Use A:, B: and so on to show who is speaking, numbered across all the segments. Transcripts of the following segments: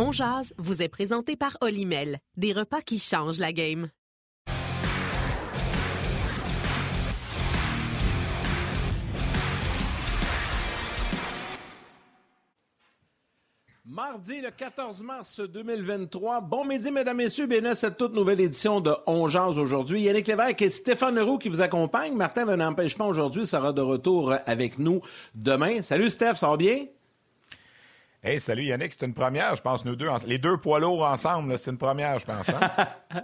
A: On Jazz vous est présenté par Olimel, des repas qui changent la game.
B: Mardi, le 14 mars 2023. Bon midi, mesdames, messieurs. Bienvenue à cette toute nouvelle édition de On Jazz aujourd'hui. Yannick Lévesque et Stéphane Leroux qui vous accompagnent. Martin un empêchement aujourd'hui sera de retour avec nous demain. Salut, Steph, ça va bien?
C: Hey, salut Yannick, c'est une première, je pense, nous deux. Les deux poids lourds ensemble, c'est une première, je pense. Hein?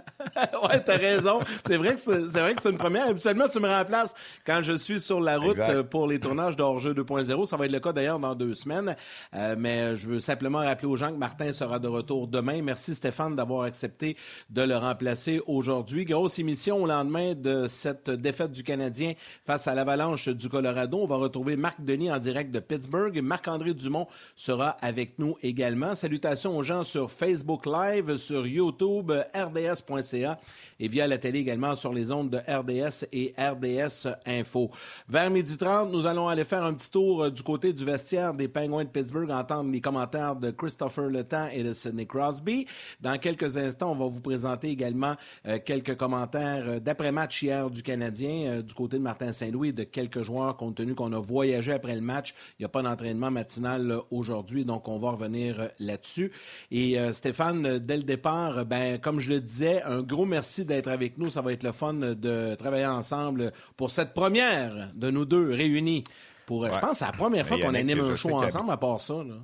B: ouais, t'as raison. C'est vrai que c'est vrai que c'est une première. Habituellement, tu me remplaces quand je suis sur la route euh, pour les tournages d'Hors-jeu 2.0. Ça va être le cas d'ailleurs dans deux semaines. Euh, mais je veux simplement rappeler aux gens que Martin sera de retour demain. Merci Stéphane d'avoir accepté de le remplacer aujourd'hui. Grosse émission au lendemain de cette défaite du Canadien face à l'Avalanche du Colorado. On va retrouver Marc Denis en direct de Pittsburgh. Marc-André Dumont sera avec nous également. Salutations aux gens sur Facebook Live, sur YouTube, rds.ca et via la télé également sur les ondes de RDS et RDS Info. Vers midi 30, nous allons aller faire un petit tour euh, du côté du vestiaire des Penguins de Pittsburgh, entendre les commentaires de Christopher Le et de Sidney Crosby. Dans quelques instants, on va vous présenter également euh, quelques commentaires euh, d'après-match hier du Canadien, du côté de Martin Saint-Louis, de quelques joueurs, compte tenu qu'on a voyagé après le match. Il n'y a pas d'entraînement matinal aujourd'hui, donc on va revenir là-dessus. Et Stéphane, dès le départ, ben, comme je le disais, un gros merci d'être avec nous. Ça va être le fun de travailler ensemble pour cette première de nous deux réunis. Pour, Je pense que c'est la première fois qu'on anime un show ensemble à part ça. Là.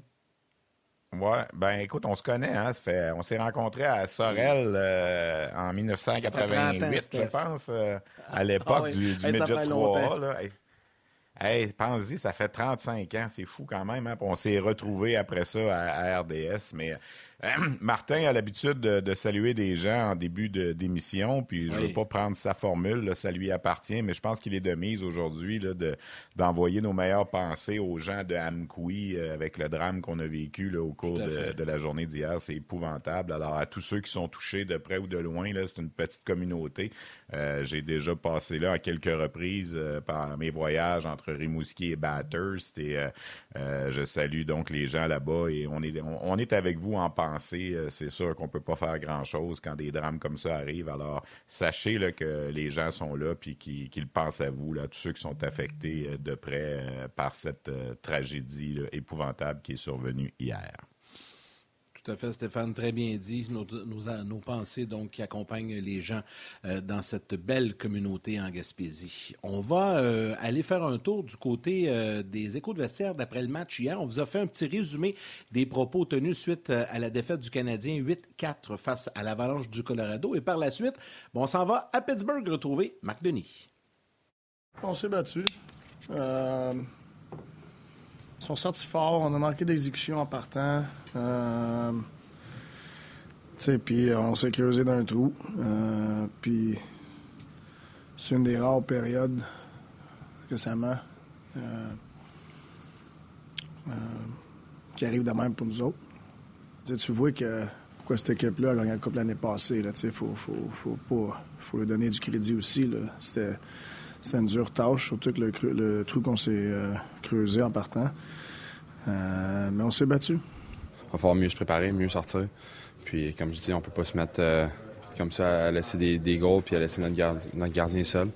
C: Ouais, ben écoute, on se connaît, hein, fait, on s'est rencontrés à Sorel euh, en 1988, je pense, euh, à ah l'époque du, du Midget 3. Là. Hey, pense-y, ça fait 35 ans, c'est fou quand même. Hein? On s'est retrouvés après ça à RDS, mais Martin a l'habitude de, saluer des gens en début d'émission, puis je ne veux pas prendre sa formule, ça lui appartient, mais je pense qu'il est de mise aujourd'hui d'envoyer nos meilleures pensées aux gens de Amkoui euh, avec le drame qu'on a vécu au cours de, la journée d'hier. C'est épouvantable. Alors, à tous ceux qui sont touchés de près ou de loin, c'est une petite communauté. Euh, j'ai déjà passé là à quelques reprises euh, par mes voyages entre Rimouski et Bathurst, et je salue donc les gens là-bas, et on est, on est avec vous en pensée euh, c'est sûr qu'on ne peut pas faire grand-chose quand des drames comme ça arrivent. Alors, sachez que les gens sont là et qu'ils pensent à vous, là, tous ceux qui sont affectés euh, de près euh, par cette tragédie épouvantable qui est survenue hier.
B: Tout à fait, Stéphane, très bien dit. Nos, pensées donc qui accompagnent les gens euh, dans cette belle communauté en Gaspésie. On va euh, aller faire un tour du côté euh, des échos de vestiaire d'après le match hier. On vous a fait un petit résumé des propos tenus suite à la défaite du Canadien 8-4 face à l'Avalanche du Colorado. Et par la suite, on s'en va à Pittsburgh retrouver Marc Denis.
D: On s'est battu. Ils sont sortis fort. On a manqué d'exécution en partant. Euh, puis on s'est creusé d'un trou. Euh, puis c'est une des rares périodes récemment euh, euh, qui arrive de même pour nous autres. tu vois que pourquoi cette équipe-là a gagné la Coupe l'année passée. Il faut, faut, faut, faut lui donner du crédit aussi. C'était c'est une dure tâche, surtout que le, trou qu'on s'est euh, creusé en partant. Euh, mais on s'est battu.
E: Il va falloir mieux se préparer, mieux sortir. Puis, comme je dis, on peut pas se mettre euh, comme ça à laisser des, goals puis à laisser notre, gardien seul.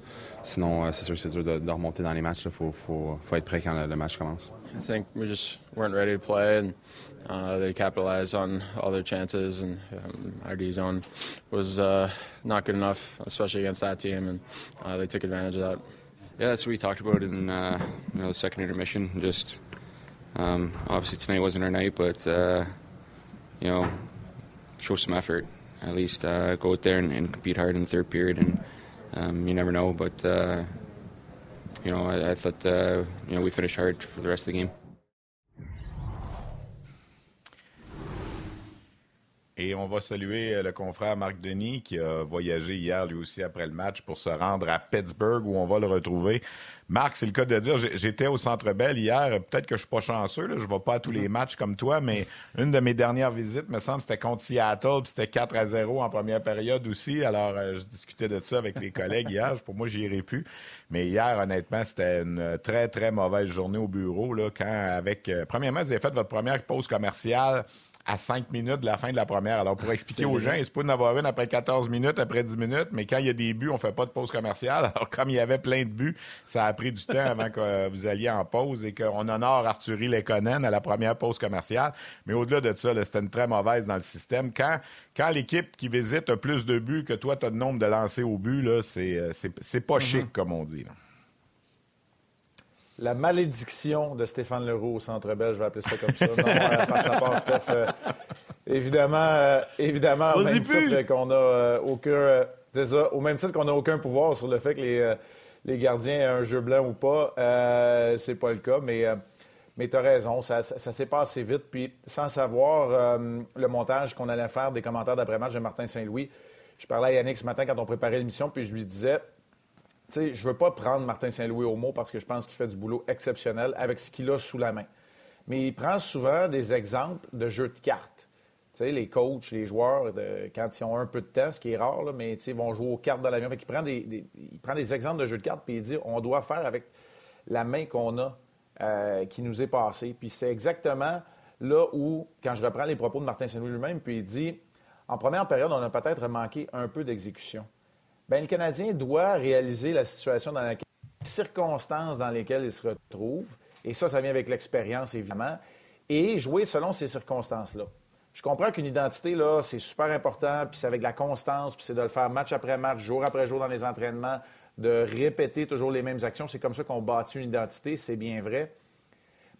E: Sinon, c'est sûr que c'est dur de, remonter dans les matchs. Il faut, être prêt quand le, match commence.
F: I think we just weren't ready to play, and uh, they capitalized on all their chances, and um, our D zone was uh, not good enough, especially against that team, and uh, they took advantage of that.
E: Yeah, that's what we talked about in uh, you know, the second intermission. Just um, obviously tonight wasn't our night, but uh, you know, show some effort. At least uh, go out there and, and, compete hard in the third period, and um, you never know, but you know, I, I thought uh, you know we finished hard for the rest of the game.
C: Et on va saluer euh, le confrère Marc Denis qui a voyagé hier lui aussi après le match pour se rendre à Pittsburgh où on va le retrouver. Marc, c'est le cas de dire, j'étais au Centre Bell hier. Peut-être que je suis pas chanceux, là, je vais pas à tous les matchs comme toi, mais une de mes dernières visites, me semble, c'était contre Seattle, puis c'était 4 à 0 en première période aussi. Alors, euh, je discutais de ça avec les collègues hier. Pour moi, j'irai plus. Mais hier, honnêtement, c'était une très, très mauvaise journée au bureau, là, quand avec... Euh, premièrement, vous avez fait votre première pause commerciale à 5 minutes de la fin de la première. Alors, pour expliquer aux gens, il se peut en avoir une après 14 minutes, après 10 minutes, mais quand il y a des buts, on fait pas de pause commerciale. Alors, comme il y avait plein de buts, ça a pris du temps avant que vous alliez en pause et qu'on honore Arthurie Lekonen à la première pause commerciale. Mais au-delà de ça, c'était une très mauvaise dans le système. Quand, quand l'équipe qui visite a plus de buts que toi, tu as le nombre de lancers au but, là, c'est, euh, c'est, pas mm-hmm. chic, comme on dit.
G: La malédiction de Stéphane Leroux au Centre Belge, je vais appeler ça comme ça. Non, euh, face à part, Steph. Euh, évidemment, euh, évidemment, au même titre qu'on a aucun... ça, au même titre qu'on n'a aucun pouvoir sur le fait que les, les gardiens aient un jeu blanc ou pas, c'est pas le cas, mais... Mais tu as raison, ça, s'est passé vite. Puis, sans savoir le montage qu'on allait faire des commentaires d'après-match de Martin Saint-Louis, je parlais à Yannick ce matin quand on préparait l'émission, puis je lui disais sais, je veux pas prendre Martin Saint-Louis au mot parce que je pense qu'il fait du boulot exceptionnel avec ce qu'il a sous la main. Mais il prend souvent des exemples de jeux de cartes. Les coachs, les joueurs, quand ils ont un peu de temps, ce qui est rare, mais ils vont jouer aux cartes dans l'avion. Il prend des, il prend des exemples de jeux de cartes puis il dit on doit faire avec la main qu'on a euh, qui nous est passée. Puis c'est exactement là où, quand je reprends les propos de Martin Saint-Louis lui-même, puis il dit en première période, on a peut-être manqué un peu d'exécution. Bien, le Canadien doit réaliser la situation dans laquelle, les circonstances dans lesquelles il se retrouve, et ça, ça vient avec l'expérience, évidemment, et jouer selon ces circonstances-là. Je comprends qu'une identité, là, c'est super important, puis c'est avec la constance, puis c'est de le faire match après match, jour après jour dans les entraînements, de répéter toujours les mêmes actions. C'est comme ça qu'on bâtit une identité, c'est bien vrai.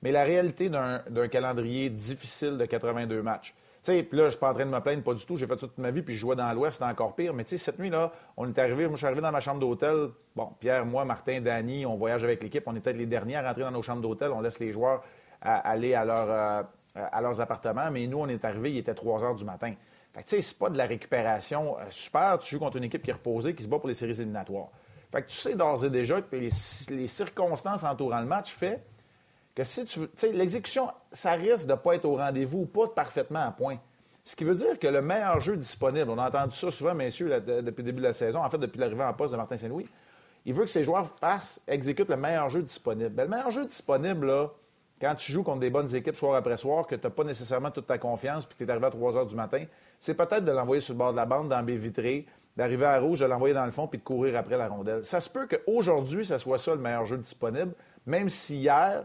G: Mais la réalité d'un calendrier difficile de 82 matchs, sais, là, je suis pas en train de me plaindre, pas du tout. J'ai fait toute ma vie, puis je jouais dans l'Ouest, c'était encore pire. Mais tu cette nuit-là, on est arrivé, moi, je suis arrivé dans ma chambre d'hôtel. Bon, Pierre, moi, Martin, Danny, on voyage avec l'équipe. On est peut-être les derniers à rentrer dans nos chambres d'hôtel. On laisse les joueurs aller à, leur, euh, à leurs appartements. Mais nous, on est arrivés, il était 3 heures du matin. Fait que tu sais, c'est pas de la récupération euh, super. Tu joues contre une équipe qui est reposée, qui se bat pour les séries éliminatoires. Fait que tu sais d'ores et déjà que les, les circonstances entourant le match fait que si tu sais, l'exécution, ça risque de ne pas être au rendez-vous ou pas parfaitement à point. Ce qui veut dire que le meilleur jeu disponible, on a entendu ça souvent, messieurs, depuis le début de la saison, en fait, depuis l'arrivée en poste de Martin Saint-Louis, il veut que ses joueurs fassent, exécutent le meilleur jeu disponible. Ben, le meilleur jeu disponible, là, quand tu joues contre des bonnes équipes soir après soir, que tu n'as pas nécessairement toute ta confiance puis que tu es arrivé à 3 heures du matin, c'est peut-être de l'envoyer sur le bord de la bande, dans baie vitrée, d'arriver à rouge, de l'envoyer dans le fond puis de courir après la rondelle. Ça se peut qu'aujourd'hui, ça soit ça le meilleur jeu disponible, même si hier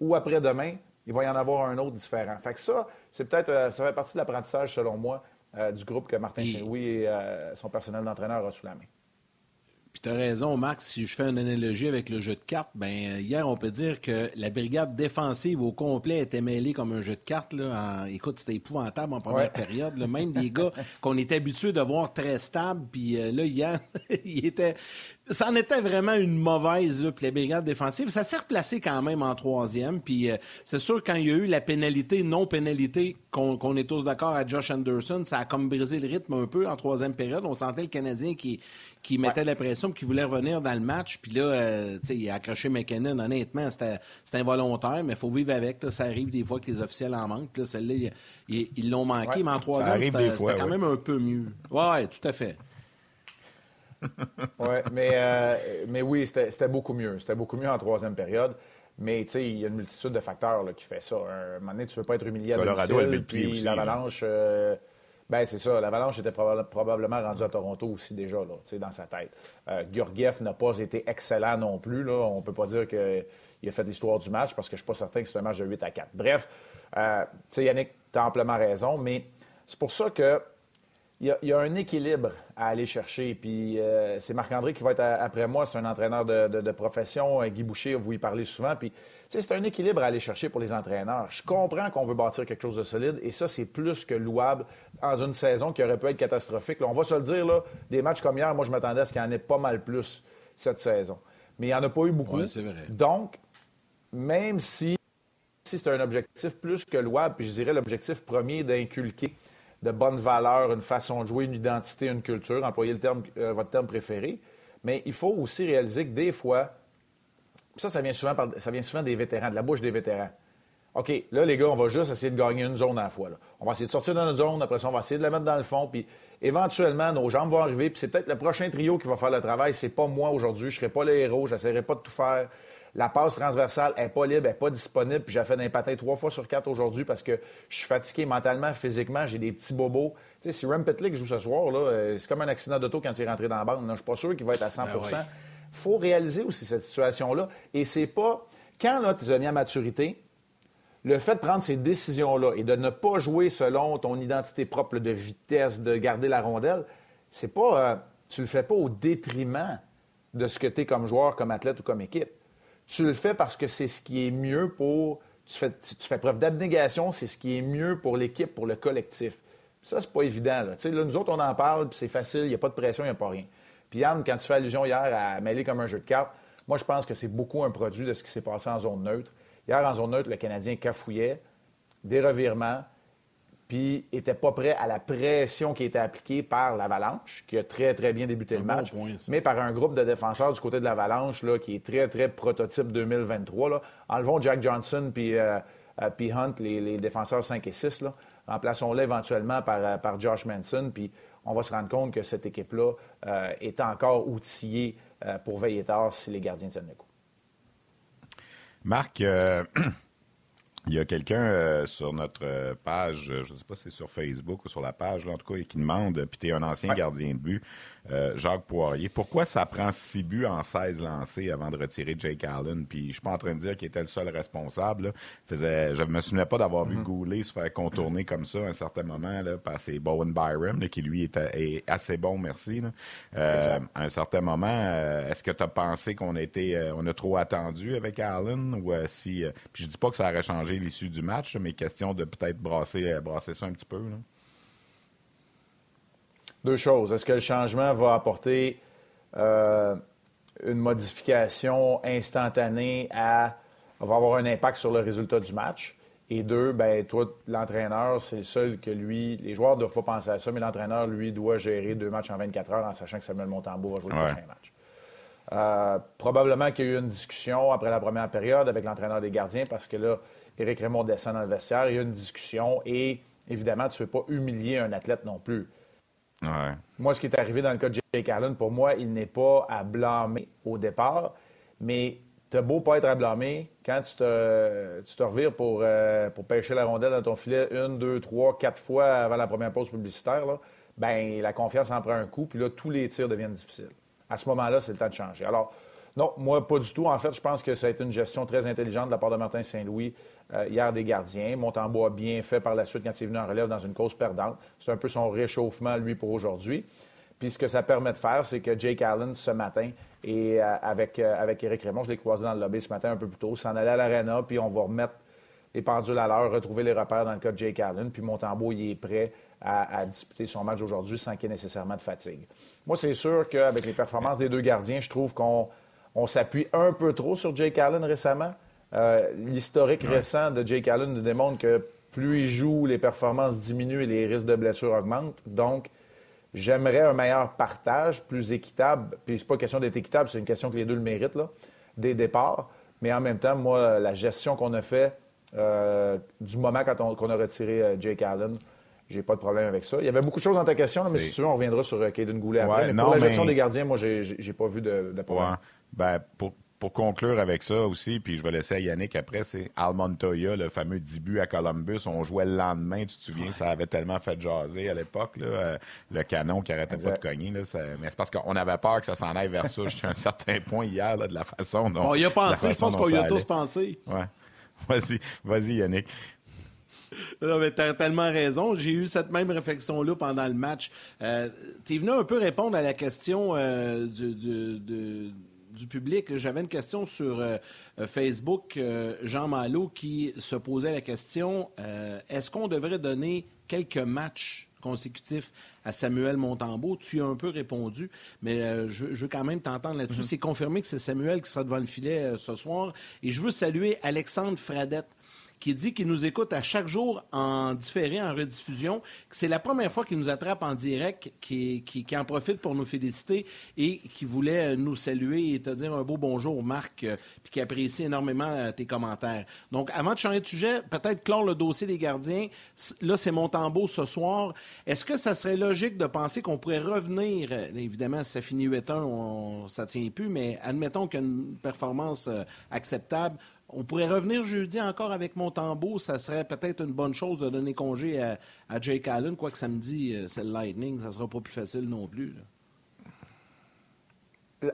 G: ou après-demain, il va y en avoir un autre différent. Fait que ça, c'est peut-être, euh, ça fait partie de l'apprentissage, selon moi, euh, du groupe que Martin Saint-Louis et euh, son personnel d'entraîneur a sous la main.
B: Puis tu as raison, Max, si je fais une analogie avec le jeu de cartes, ben hier, on peut dire que la brigade défensive au complet était mêlée comme un jeu de cartes. Là, Écoute, c'était épouvantable en première période. Même des gars qu'on est habitués de voir très stables, puis là, hier, il était ça en était vraiment une mauvaise, là, puis la brigade défensive. Ça s'est replacé quand même en troisième. Puis euh, c'est sûr, quand il y a eu la pénalité, non-pénalité, qu'on est tous d'accord à Josh Anderson, ça a comme brisé le rythme un peu en troisième période. On sentait le Canadien qui, qui mettait la pression qui voulait revenir dans le match. Puis là, euh, sais, il a accroché McKinnon. Honnêtement, c'était involontaire, mais il faut vivre avec. Ça arrive des fois que les officiels en manquent. Puis là, celle-là, ils l'ont manqué. mais en troisième, c'était quand même un peu mieux. Oui, tout à fait.
G: oui, mais, euh, mais oui, c'était beaucoup mieux. C'était beaucoup mieux en troisième période. Mais tu sais, il y a une multitude de facteurs là, qui fait ça. un moment donné, tu ne veux pas être humilié à domicile. Puis l'avalanche, euh, ben c'est ça. L'avalanche était probablement rendu à Toronto aussi déjà, dans sa tête. Euh, n'a pas été excellent non plus. Là. On ne peut pas dire qu'il a fait l'histoire du match parce que je ne suis pas certain que c'est un match de 8 à 4. Bref, euh, Yannick, tu as amplement raison, mais c'est pour ça que il y, a, un équilibre à aller chercher. Puis euh, c'est Marc-André qui va être après moi. C'est un entraîneur de, profession. Guy Boucher, vous y parlez souvent. Puis c'est un équilibre à aller chercher pour les entraîneurs. Je comprends qu'on veut bâtir quelque chose de solide et ça, c'est plus que louable dans une saison qui aurait pu être catastrophique. on va se le dire, là, des matchs comme hier, moi, je m'attendais à ce qu'il y en ait pas mal plus cette saison. Mais il n'y en a pas eu beaucoup.
B: c'est vrai.
G: Donc, même si, si c'est un objectif plus que louable, puis je dirais l'objectif premier d'inculquer de bonnes valeurs, une façon de jouer, une identité, une culture, employez le terme, euh, votre terme préféré. Mais il faut aussi réaliser que des fois, ça, ça vient, souvent ça vient souvent des vétérans, de la bouche des vétérans. OK, là, les gars, on va juste essayer de gagner une zone à la fois. On va essayer de sortir dans notre zone, après ça, on va essayer de la mettre dans le fond, puis éventuellement, nos jambes vont arriver, puis c'est peut-être le prochain trio qui va faire le travail. C'est pas moi aujourd'hui, je serai pas le héros, j'essaierai pas de tout faire. La passe transversale n'est pas libre, elle n'est pas disponible. Puis j'ai fait d'un patin trois fois sur quatre aujourd'hui parce que je suis fatigué mentalement, physiquement, j'ai des petits bobos. Tu sais, si Rem Pitlick joue ce soir, euh, c'est comme un accident d'auto quand il est rentré dans la bande. Je suis pas sûr qu'il va être à 100 Il ben faut réaliser aussi cette situation-là. Et c'est pas... Quand là, tu es mis à maturité, le fait de prendre ces décisions-là et de ne pas jouer selon ton identité propre de vitesse, de garder la rondelle, c'est pas, euh, tu le fais pas au détriment de ce que tu es comme joueur, comme athlète ou comme équipe. Tu le fais parce que c'est ce qui est mieux pour. Tu fais, tu, fais preuve d'abnégation, c'est ce qui est mieux pour l'équipe, pour le collectif. Ça, c'est pas évident. Là. Là, nous autres, on en parle, puis c'est facile, il n'y a pas de pression, il n'y a pas rien. Puis Yann, quand tu fais allusion hier à mêler comme un jeu de cartes, moi, je pense que c'est beaucoup un produit de ce qui s'est passé en zone neutre. Hier, en zone neutre, le Canadien cafouillait, des revirements, puis n'était pas prêt à la pression qui était appliquée par l'Avalanche, qui a très, très bien débuté le match, mais par un groupe de défenseurs du côté de l'Avalanche qui est très, très prototype 2023. Là. Enlevons Jack Johnson puis, euh, euh, Hunt, les, défenseurs 5 et 6. Remplaçons-les éventuellement par, euh, par Josh Manson, puis on va se rendre compte que cette équipe-là est encore outillée pour veiller tard si les gardiens tiennent le coup.
C: Marc, euh, il y a quelqu'un euh, sur notre euh, page, je ne sais pas si c'est sur Facebook ou sur la page, en tout cas, qui demande, puis tu es un ancien gardien de but, euh, Jacques Poirier. Pourquoi ça prend six buts en 16 lancés avant de retirer Jake Allen? Puis je suis pas en train de dire qu'il était le seul responsable. Faisait, je me souvenais pas d'avoir vu mm-hmm. Goulet se faire contourner comme ça à un certain moment là, par ses Bowen Byram, qui lui est, assez bon, merci. Euh, à un certain moment, euh, est-ce que tu as pensé qu'on a on a trop attendu avec Allen? Ou si. puis je dis pas que ça aurait changé l'issue du match, mais question de peut-être brasser, brasser ça un petit peu. Là.
G: Deux choses. Est-ce que le changement va apporter euh, une modification instantanée à. va avoir un impact sur le résultat du match? Et deux, ben toi, l'entraîneur, c'est le seul que lui. Les joueurs ne doivent pas penser à ça, mais l'entraîneur, lui, doit gérer deux matchs en 24 heures en sachant que Samuel Montembeau va jouer le prochain match. Euh, probablement qu'il y a eu une discussion après la première période avec l'entraîneur des gardiens parce que là, Éric Raymond descend dans le vestiaire. Il y a une discussion et évidemment, tu ne veux pas humilier un athlète non plus. Moi, ce qui est arrivé dans le cas de Jake Allen, pour moi, il n'est pas à blâmer au départ, mais t'as beau pas être à blâmer, quand tu te, tu te revires pour, euh, pour pêcher la rondelle dans ton filet une, deux, trois, quatre fois avant la première pause publicitaire, là, ben la confiance en prend un coup, puis là, tous les tirs deviennent difficiles. À ce moment-là, c'est le temps de changer. Alors, non, moi, pas du tout. En fait, je pense que ça a été une gestion très intelligente de la part de Martin Saint-Louis euh, hier des gardiens. Montembois a bien fait par la suite quand il est venu en relève dans une cause perdante. C'est un peu son réchauffement, lui, pour aujourd'hui. Puis ce que ça permet de faire, c'est que Jake Allen, ce matin, et euh, avec, euh, avec Eric Raymond, je l'ai croisé dans le lobby ce matin un peu plus tôt, s'en allait à l'aréna, puis on va remettre les pendules à l'heure, retrouver les repères dans le cas de Jake Allen, puis Montembeau, il est prêt à, disputer son match aujourd'hui sans qu'il y ait nécessairement de fatigue. Moi, c'est sûr qu'avec les performances des deux gardiens, je trouve qu'on on s'appuie un peu trop sur Jake Allen récemment. Euh, l'historique récent de Jake Allen nous démontre que plus il joue, les performances diminuent et les risques de blessure augmentent. Donc, j'aimerais un meilleur partage, plus équitable. Puis, c'est pas question d'être équitable, c'est une question que les deux le méritent, là, des départs. Mais en même temps, moi, la gestion qu'on a fait euh, du moment quand on, qu'on a retiré euh, Jake Allen, j'ai pas de problème avec ça. Il y avait beaucoup de choses dans ta question, mais si tu veux, on reviendra sur Caden Goulet après. mais pour la gestion des gardiens, moi, j'ai, pas vu de, de problème.
C: Ben, pour, pour conclure avec ça aussi, puis je vais laisser à Yannick après, c'est Al Montoya, le fameux début à Columbus. On jouait le lendemain, tu te souviens, ça avait tellement fait jaser à l'époque, euh, le canon qui arrêtait pas de cogner. Là, mais c'est parce qu'on avait peur que ça s'en aille vers ça jusqu'à un certain point hier, là, de la façon dont.
B: On y a pensé, je pense qu'on y a tous pensé.
C: Ouais. Vas-y, vas-y, Yannick.
B: Non, mais t'as tellement raison. J'ai eu cette même réflexion-là pendant le match. Euh, tu es venu un peu répondre à la question euh, du, du, du public. J'avais une question sur euh, Facebook, euh, Jean Malo, qui se posait la question euh, est-ce qu'on devrait donner quelques matchs consécutifs à Samuel Montembeau? Tu as un peu répondu, mais je, veux quand même t'entendre là-dessus. Mm-hmm. C'est confirmé que c'est Samuel qui sera devant le filet ce soir. Et je veux saluer Alexandre Fradette qui dit qu'il nous écoute à chaque jour en différé, en rediffusion, c'est la première fois qu'il nous attrape en direct, qui, qui, en profite pour nous féliciter et qui voulait nous saluer et te dire un beau bonjour, Marc, euh, puis qui apprécie énormément euh, tes commentaires. Donc, avant de changer de sujet, peut-être clore le dossier des gardiens. Là, c'est mon tambour ce soir. Est-ce que ça serait logique de penser qu'on pourrait revenir, euh, évidemment, si ça finit 8-1, ça tient plus, mais admettons qu'une performance acceptable, on pourrait revenir jeudi encore avec Montembeau. Ça serait peut-être une bonne chose de donner congé à, Jake Allen, quoique samedi, euh, c'est le Lightning. Ça sera pas plus facile non plus.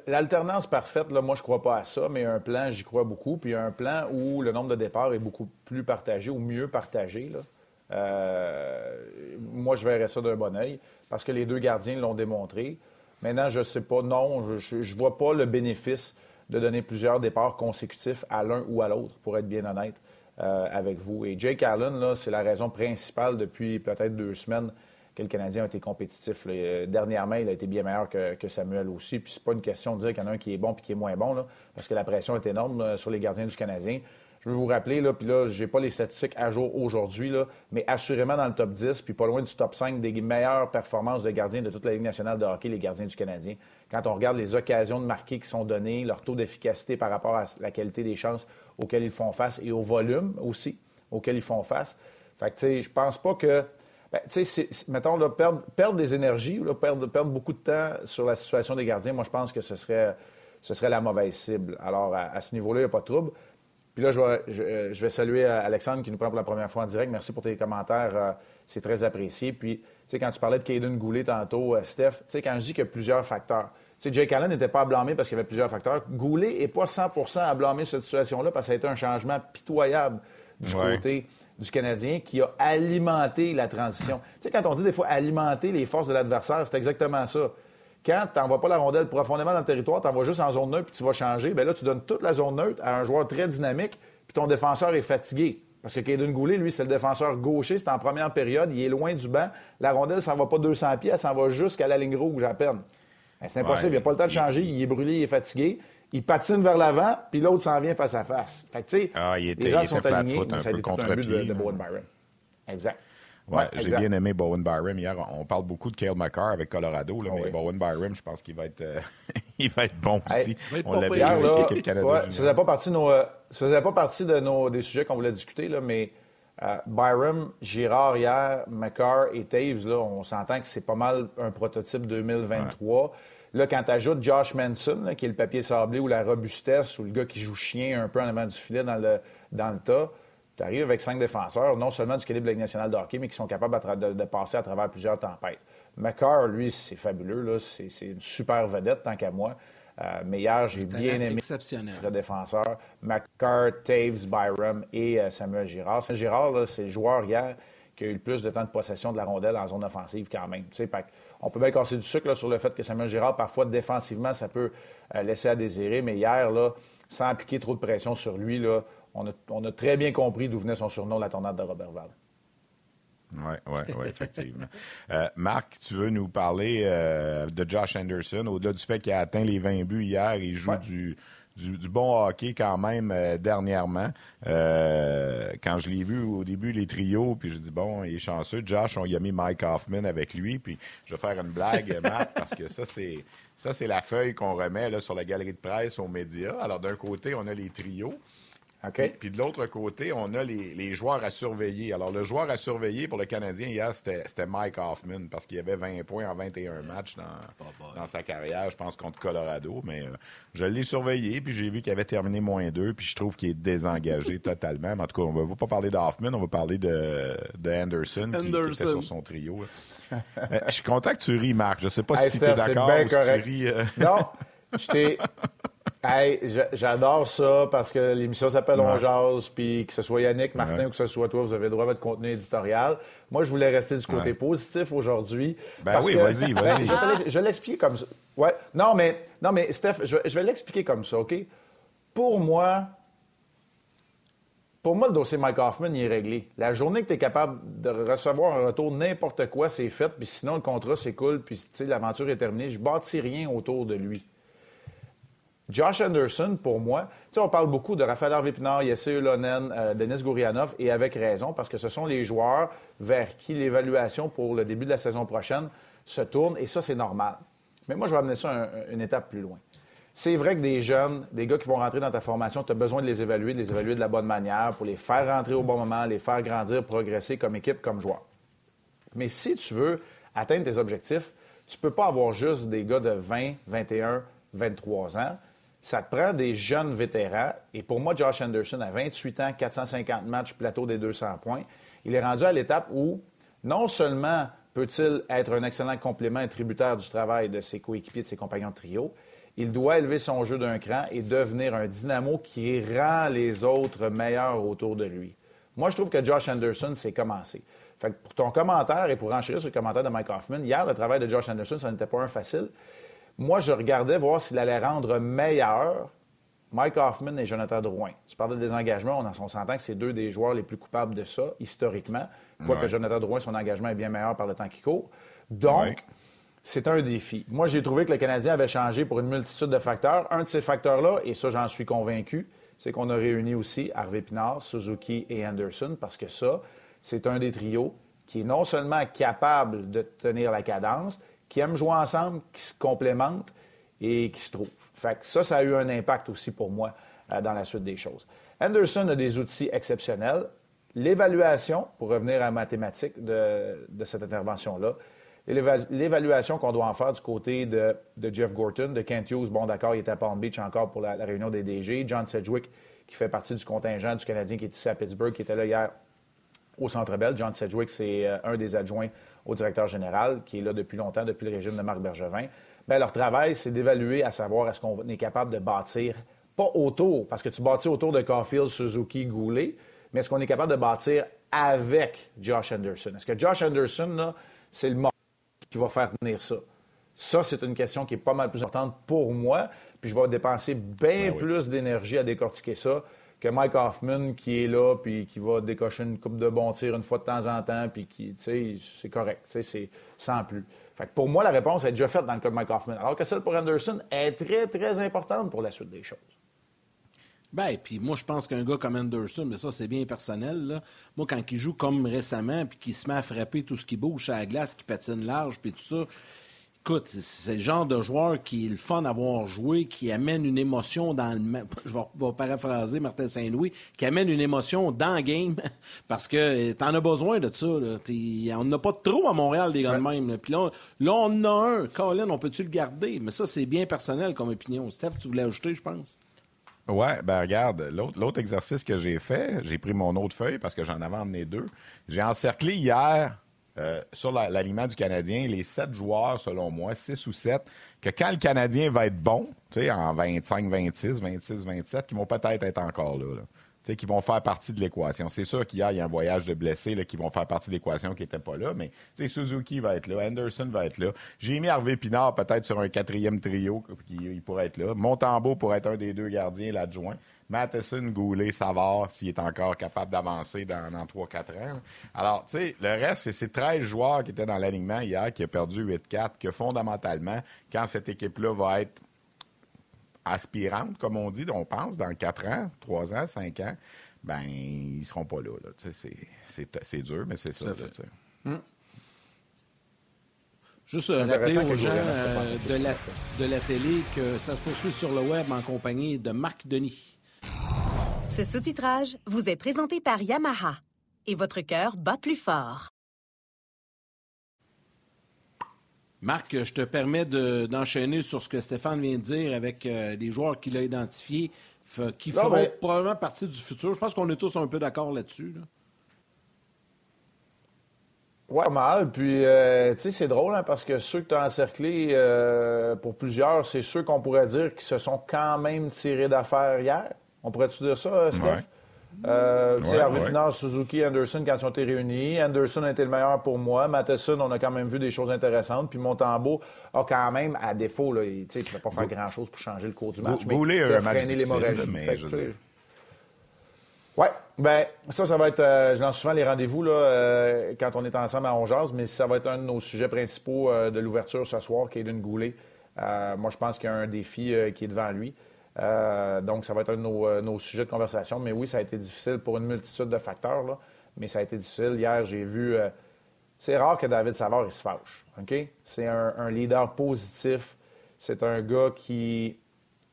G: L'alternance parfaite, là, moi, je crois pas à ça, mais un plan, j'y crois beaucoup. Puis un plan où le nombre de départs est beaucoup plus partagé ou mieux partagé. Euh, moi, je verrais ça d'un bon oeil parce que les deux gardiens l'ont démontré. Maintenant, je ne sais pas, non, je ne vois pas le bénéfice de donner plusieurs départs consécutifs à l'un ou à l'autre, pour être bien honnête euh, avec vous. Et Jake Allen, c'est la raison principale depuis peut-être deux semaines que le Canadien a été compétitif. Euh, dernièrement, il a été bien meilleur que, Samuel aussi. Puis c'est pas une question de dire qu'il y en a un qui est bon puis qui est moins bon, parce que la pression est énorme sur les gardiens du Canadien. Je veux vous rappeler, là, puis là, j'ai pas les statistiques à jour aujourd'hui, là, mais assurément dans le top 10, puis pas loin du top 5 des meilleures performances de gardiens de toute la Ligue nationale de hockey, les gardiens du Canadien. Quand on regarde les occasions de marquer qui sont données, leur taux d'efficacité par rapport à la qualité des chances auxquelles ils font face et au volume aussi auquel ils font face. Fait que, tu sais, je pense pas que. Ben, tu sais, mettons, là, perdre, perdre, des énergies, perdre, perdre beaucoup de temps sur la situation des gardiens, moi, je pense que ce serait, ce serait la mauvaise cible. Alors, à, ce niveau-là, il n'y a pas de trouble. Puis là, je vais, euh, je, vais, saluer euh, Alexandre qui nous prend pour la première fois en direct. Merci pour tes commentaires. Euh, c'est très apprécié. Puis, tu sais, quand tu parlais de Caden Goulet tantôt, Steph, tu sais, quand je dis qu'il y a plusieurs facteurs, tu sais, Jake Allen n'était pas à blâmer parce qu'il y avait plusieurs facteurs. Goulet n'est pas 100% à blâmer cette situation-là parce que ça a été un changement pitoyable du côté du Canadien qui a alimenté la transition. Tu sais, quand on dit des fois alimenter les forces de l'adversaire, c'est exactement ça. Quand tu n'envoies pas la rondelle profondément dans le territoire, tu envoies juste en zone neutre puis tu vas changer, bien là, tu donnes toute la zone neutre à un joueur très dynamique puis ton défenseur est fatigué. Parce que Kaden Goulet, lui, c'est le défenseur gaucher, c'est en première période, il est loin du banc. La rondelle, ça ne va pas 200 pieds, elle s'en va jusqu'à la ligne rouge à peine. Ben, c'est impossible, il n'a pas le temps de changer, il est brûlé, il est fatigué. Il patine vers l'avant, puis l'autre s'en vient face à face. Fait que, tu sais,
C: ah, les gens sont alignés, un ça a été tout un but
G: de, de Byron. Exact.
C: Ouais, j'ai bien aimé Bowen Byram hier. On parle beaucoup de Kale McCarr avec Colorado, là, oh mais Bowen Byram, je pense qu'il va être, euh, il va être bon aussi. on
G: l'avait avec l'équipe Canada. Ouais, ça faisait pas partie de nos, euh, faisait pas partie de nos des sujets qu'on voulait discuter là, mais euh, Byram, Girard hier, McCarr et Taves, là, on s'entend que c'est pas mal un prototype 2023. Là, quand tu ajoutes Josh Manson, qui est le papier sablé ou la robustesse ou le gars qui joue chien un peu en avant du filet dans le, dans le tas, tu arrives avec cinq défenseurs, non seulement du calibre de la Ligue nationale de hockey, mais qui sont capables de, passer à travers plusieurs tempêtes. McCarr, lui, c'est fabuleux. C'est une super vedette, tant qu'à moi. Euh, mais hier, j'ai bien aimé
B: le
G: défenseur. McCarr, Taves, Byram et euh, Samuel Girard. Samuel Girard, c'est le joueur hier qui a eu le plus de temps de possession de la rondelle en zone offensive quand même. on peut bien casser du sucre sur le fait que Samuel Girard, parfois défensivement, ça peut euh, laisser à désirer, mais hier, là, sans appliquer trop de pression sur lui, là, on a, très bien compris d'où venait son surnom, la tornade de Robert Val.
C: Oui, oui, oui, effectivement. Euh, Marc, tu veux nous parler euh, de Josh Anderson? Au-delà du fait qu'il a atteint les 20 buts hier, il joue du, du, bon hockey quand même euh, dernièrement. quand je l'ai vu au début, les trios, puis je dis bon, il est chanceux. Josh, on y a mis Mike Hoffman avec lui. Puis je vais faire une blague, Marc, parce que ça, c'est. Ça, c'est la feuille qu'on remet là, sur la galerie de presse aux médias. Alors, d'un côté, on a les trios. Puis de l'autre côté, on a les, joueurs à surveiller. Alors, le joueur à surveiller pour le Canadien hier, c'était Mike Hoffman parce qu'il avait 20 points en 21 matchs dans, dans sa carrière, je pense, contre Colorado. Mais euh, je l'ai surveillé, puis j'ai vu qu'il avait terminé moins 2, puis je trouve qu'il est désengagé totalement. en tout cas, on ne va pas parler d'Hoffman, on va parler de, Anderson, Qui, était sur son trio. je suis content que tu ris, Marc. Je ne sais pas si tu es d'accord ou si tu ris.
G: Euh. Non, je t'ai... Hey, j'adore ça parce que l'émission s'appelle On Jase, puis que ce soit Yannick, Martin ou que ce soit toi, vous avez droit à votre contenu éditorial. Moi, je voulais rester du côté positif aujourd'hui.
C: Ben oui, vas-y, ben, vas-y.
G: je vais l'expliquer comme ça. Ouais. Non, mais, non, mais Steph, je, vais l'expliquer comme ça, OK? Pour moi, pour moi, le dossier Mike Hoffman, il est réglé. La journée que tu es capable de recevoir un retour, n'importe quoi, c'est fait, puis sinon, le contrat s'écoule, puis l'aventure est terminée. Je bâtis rien autour de lui. Josh Anderson, pour moi, on parle beaucoup de Raphaël Harvey-Pinard, Yesse Ulonen, euh, Denis Gourianov, et avec raison, parce que ce sont les joueurs vers qui l'évaluation pour le début de la saison prochaine se tourne, et ça, c'est normal. Mais moi, je vais amener ça une étape plus loin. C'est vrai que des jeunes, des gars qui vont rentrer dans ta formation, tu as besoin de les évaluer, de les évaluer de la bonne manière pour les faire rentrer au bon moment, les faire grandir, progresser comme équipe, comme joueur. Mais si tu veux atteindre tes objectifs, tu ne peux pas avoir juste des gars de 20, 21, 23 ans ça te prend des jeunes vétérans. Et pour moi, Josh Anderson, à 28 ans, 450 matchs, plateau des 200 points, il est rendu à l'étape où non seulement peut-il être un excellent complément et tributaire du travail de ses coéquipiers, de ses compagnons de trio, il doit élever son jeu d'un cran et devenir un dynamo qui rend les autres meilleurs autour de lui. Moi, je trouve que Josh Anderson, s'est commencé. Fait pour ton commentaire et pour enchérir sur le commentaire de Mike Hoffman, hier, le travail de Josh Anderson, ça n'était pas un facile. Moi, je regardais voir s'il allait rendre meilleur Mike Hoffman et Jonathan Drouin. Tu parlais des engagements, on, s'entend que c'est deux des joueurs les plus coupables de ça, historiquement. Quoique Jonathan Drouin, son engagement est bien meilleur par le temps qui court. Donc, c'est un défi. Moi, j'ai trouvé que le Canadien avait changé pour une multitude de facteurs. Un de ces facteurs-là, et ça, j'en suis convaincu, c'est qu'on a réuni aussi Harvey Pinard, Suzuki et Anderson, parce que ça, c'est un des trios qui est non seulement capable de tenir la cadence, qui aiment jouer ensemble, qui se complémentent et qui se trouvent. Fait que ça, ça a eu un impact aussi pour moi euh, dans la suite des choses. Anderson a des outils exceptionnels. L'évaluation, pour revenir à la mathématique de, cette intervention-là, l'évaluation qu'on doit en faire du côté de, Jeff Gorton, de Kent Hughes, bon d'accord, il était à Palm Beach encore pour la, réunion des DG, John Sedgwick, qui fait partie du contingent du Canadien qui est ici à Pittsburgh, qui était là hier au Centre Bell. John Sedgwick, c'est euh, un des adjoints au directeur général, qui est là depuis longtemps, depuis le régime de Marc Bergevin, bien, leur travail, c'est d'évaluer à savoir est-ce qu'on est capable de bâtir, pas autour, parce que tu bâtis autour de Caulfield, Suzuki, Goulet, mais est-ce qu'on est capable de bâtir avec Josh Anderson? Est-ce que Josh Anderson, c'est le mort qui va faire tenir ça? Ça, c'est une question qui est pas mal plus importante pour moi, puis je vais dépenser bien ben plus d'énergie à décortiquer ça que Mike Hoffman qui est là, puis qui va décocher une coupe de bons tirs une fois de temps en temps, puis qui, c'est correct, c'est sans plus. Fait que pour moi, la réponse est déjà faite dans le cas de Mike Hoffman, alors que celle pour Anderson est très, très importante pour la suite des choses.
B: Ben, puis moi, je pense qu'un gars comme Anderson, mais ça, c'est bien personnel. Là. Moi, quand il joue comme récemment, puis qu'il se met à frapper tout ce qui bouge à la glace, qui patine large, puis tout ça, écoute, c'est le genre de joueur qui est le fun d'avoir joué, qui amène une émotion dans le. Je vais, paraphraser Martin Saint-Louis, qui amène une émotion dans le game, parce que t'en as besoin de ça. On n'a pas trop à Montréal des gars de même. Puis là, là, on en a un. Colin, on peut-tu le garder? Mais ça, c'est bien personnel comme opinion. Steph, tu voulais ajouter, je pense?
C: Ouais, ben regarde, l'autre exercice que j'ai fait, j'ai pris mon autre feuille parce que j'en avais emmené deux. J'ai encerclé hier euh, sur l'aliment du Canadien, les sept joueurs, selon moi, six ou sept, que quand le Canadien va être bon, en 25, 26, 26, 27, qui vont peut-être être encore là. qui vont faire partie de l'équation. C'est sûr qu'il y, a un voyage de blessés qui vont faire partie de l'équation qui n'était pas là, mais Suzuki va être là, Anderson va être là. J'ai mis Harvey Pinard peut-être sur un quatrième trio, qui, il pourrait être là. Montembeau pourrait être un des deux gardiens, l'adjoint. Matheson, Goulet, Savard, s'il est encore capable d'avancer dans, 3-4 ans. Alors, tu sais, le reste, c'est ces 13 joueurs qui étaient dans l'alignement hier, qui ont perdu 8-4, que fondamentalement, quand cette équipe-là va être aspirante, comme on dit, on pense, dans 4 ans, 3 ans, 5 ans, ben ils seront pas là. C'est dur, mais c'est ça. Hmm.
B: Juste euh, rappeler aux gens euh, de, la, de la télé que ça se poursuit sur le web en compagnie de Marc Denis.
A: Ce sous-titrage vous est présenté par Yamaha et votre cœur bat plus fort.
B: Marc, je te permets d'enchaîner sur ce que Stéphane vient de dire avec euh, des joueurs qu'il a identifiés qui feront probablement partie du futur. Je pense qu'on est tous un peu d'accord là-dessus.
G: Ouais, pas mal. Puis, euh, tu sais, c'est drôle hein, parce que ceux que tu as encerclés, euh, pour plusieurs, c'est ceux qu'on pourrait dire qui se sont quand même tirés d'affaires hier. On pourrait-tu dire ça, euh, Steph? Euh, tu sais, Harvey Pinard, Suzuki, Anderson, quand ils ont été réunis. Anderson a été le meilleur pour moi. Matheson, on a quand même vu des choses intéressantes. Puis Montembeau a quand même, à défaut, là, il ne peut pas faire grand-chose pour changer le cours du match.
C: Boulet
G: a
C: freiné l'hémorragie.
G: Oui, ben ça, ça va être. Euh, je lance souvent les rendez-vous là, quand on est ensemble à Ongeaz, mais ça va être un de nos sujets principaux de l'ouverture ce soir, qui est d'une Goulet. moi, je pense qu'il y a un défi qui est devant lui. Donc, ça va être un de nos, nos, sujets de conversation. Mais oui, ça a été difficile pour une multitude de facteurs, mais ça a été difficile. Hier, j'ai vu c'est rare que David Savard se fâche. C'est un, leader positif. C'est un gars qui,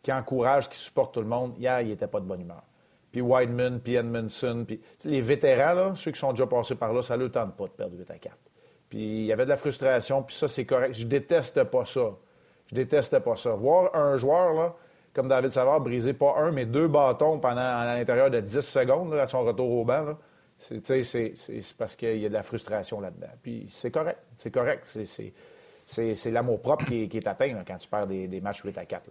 G: qui encourage, qui supporte tout le monde. Hier, il n'était pas de bonne humeur. Puis Whiteman, puis Edmondson, puis les vétérans, ceux qui sont déjà passés par là, ça ne leur tente pas de perdre 8 à 4. Puis il y avait de la frustration, puis ça, c'est correct. Je déteste pas ça. Je déteste pas ça. Voir un joueur, là, comme David Savard, briser pas un, mais deux bâtons pendant à l'intérieur de 10 secondes à son retour au banc, c'est parce qu'il y a de la frustration là-dedans. Puis c'est correct. C'est correct. C'est l'amour propre qui est, atteint quand tu perds des, des matchs 8 à 4.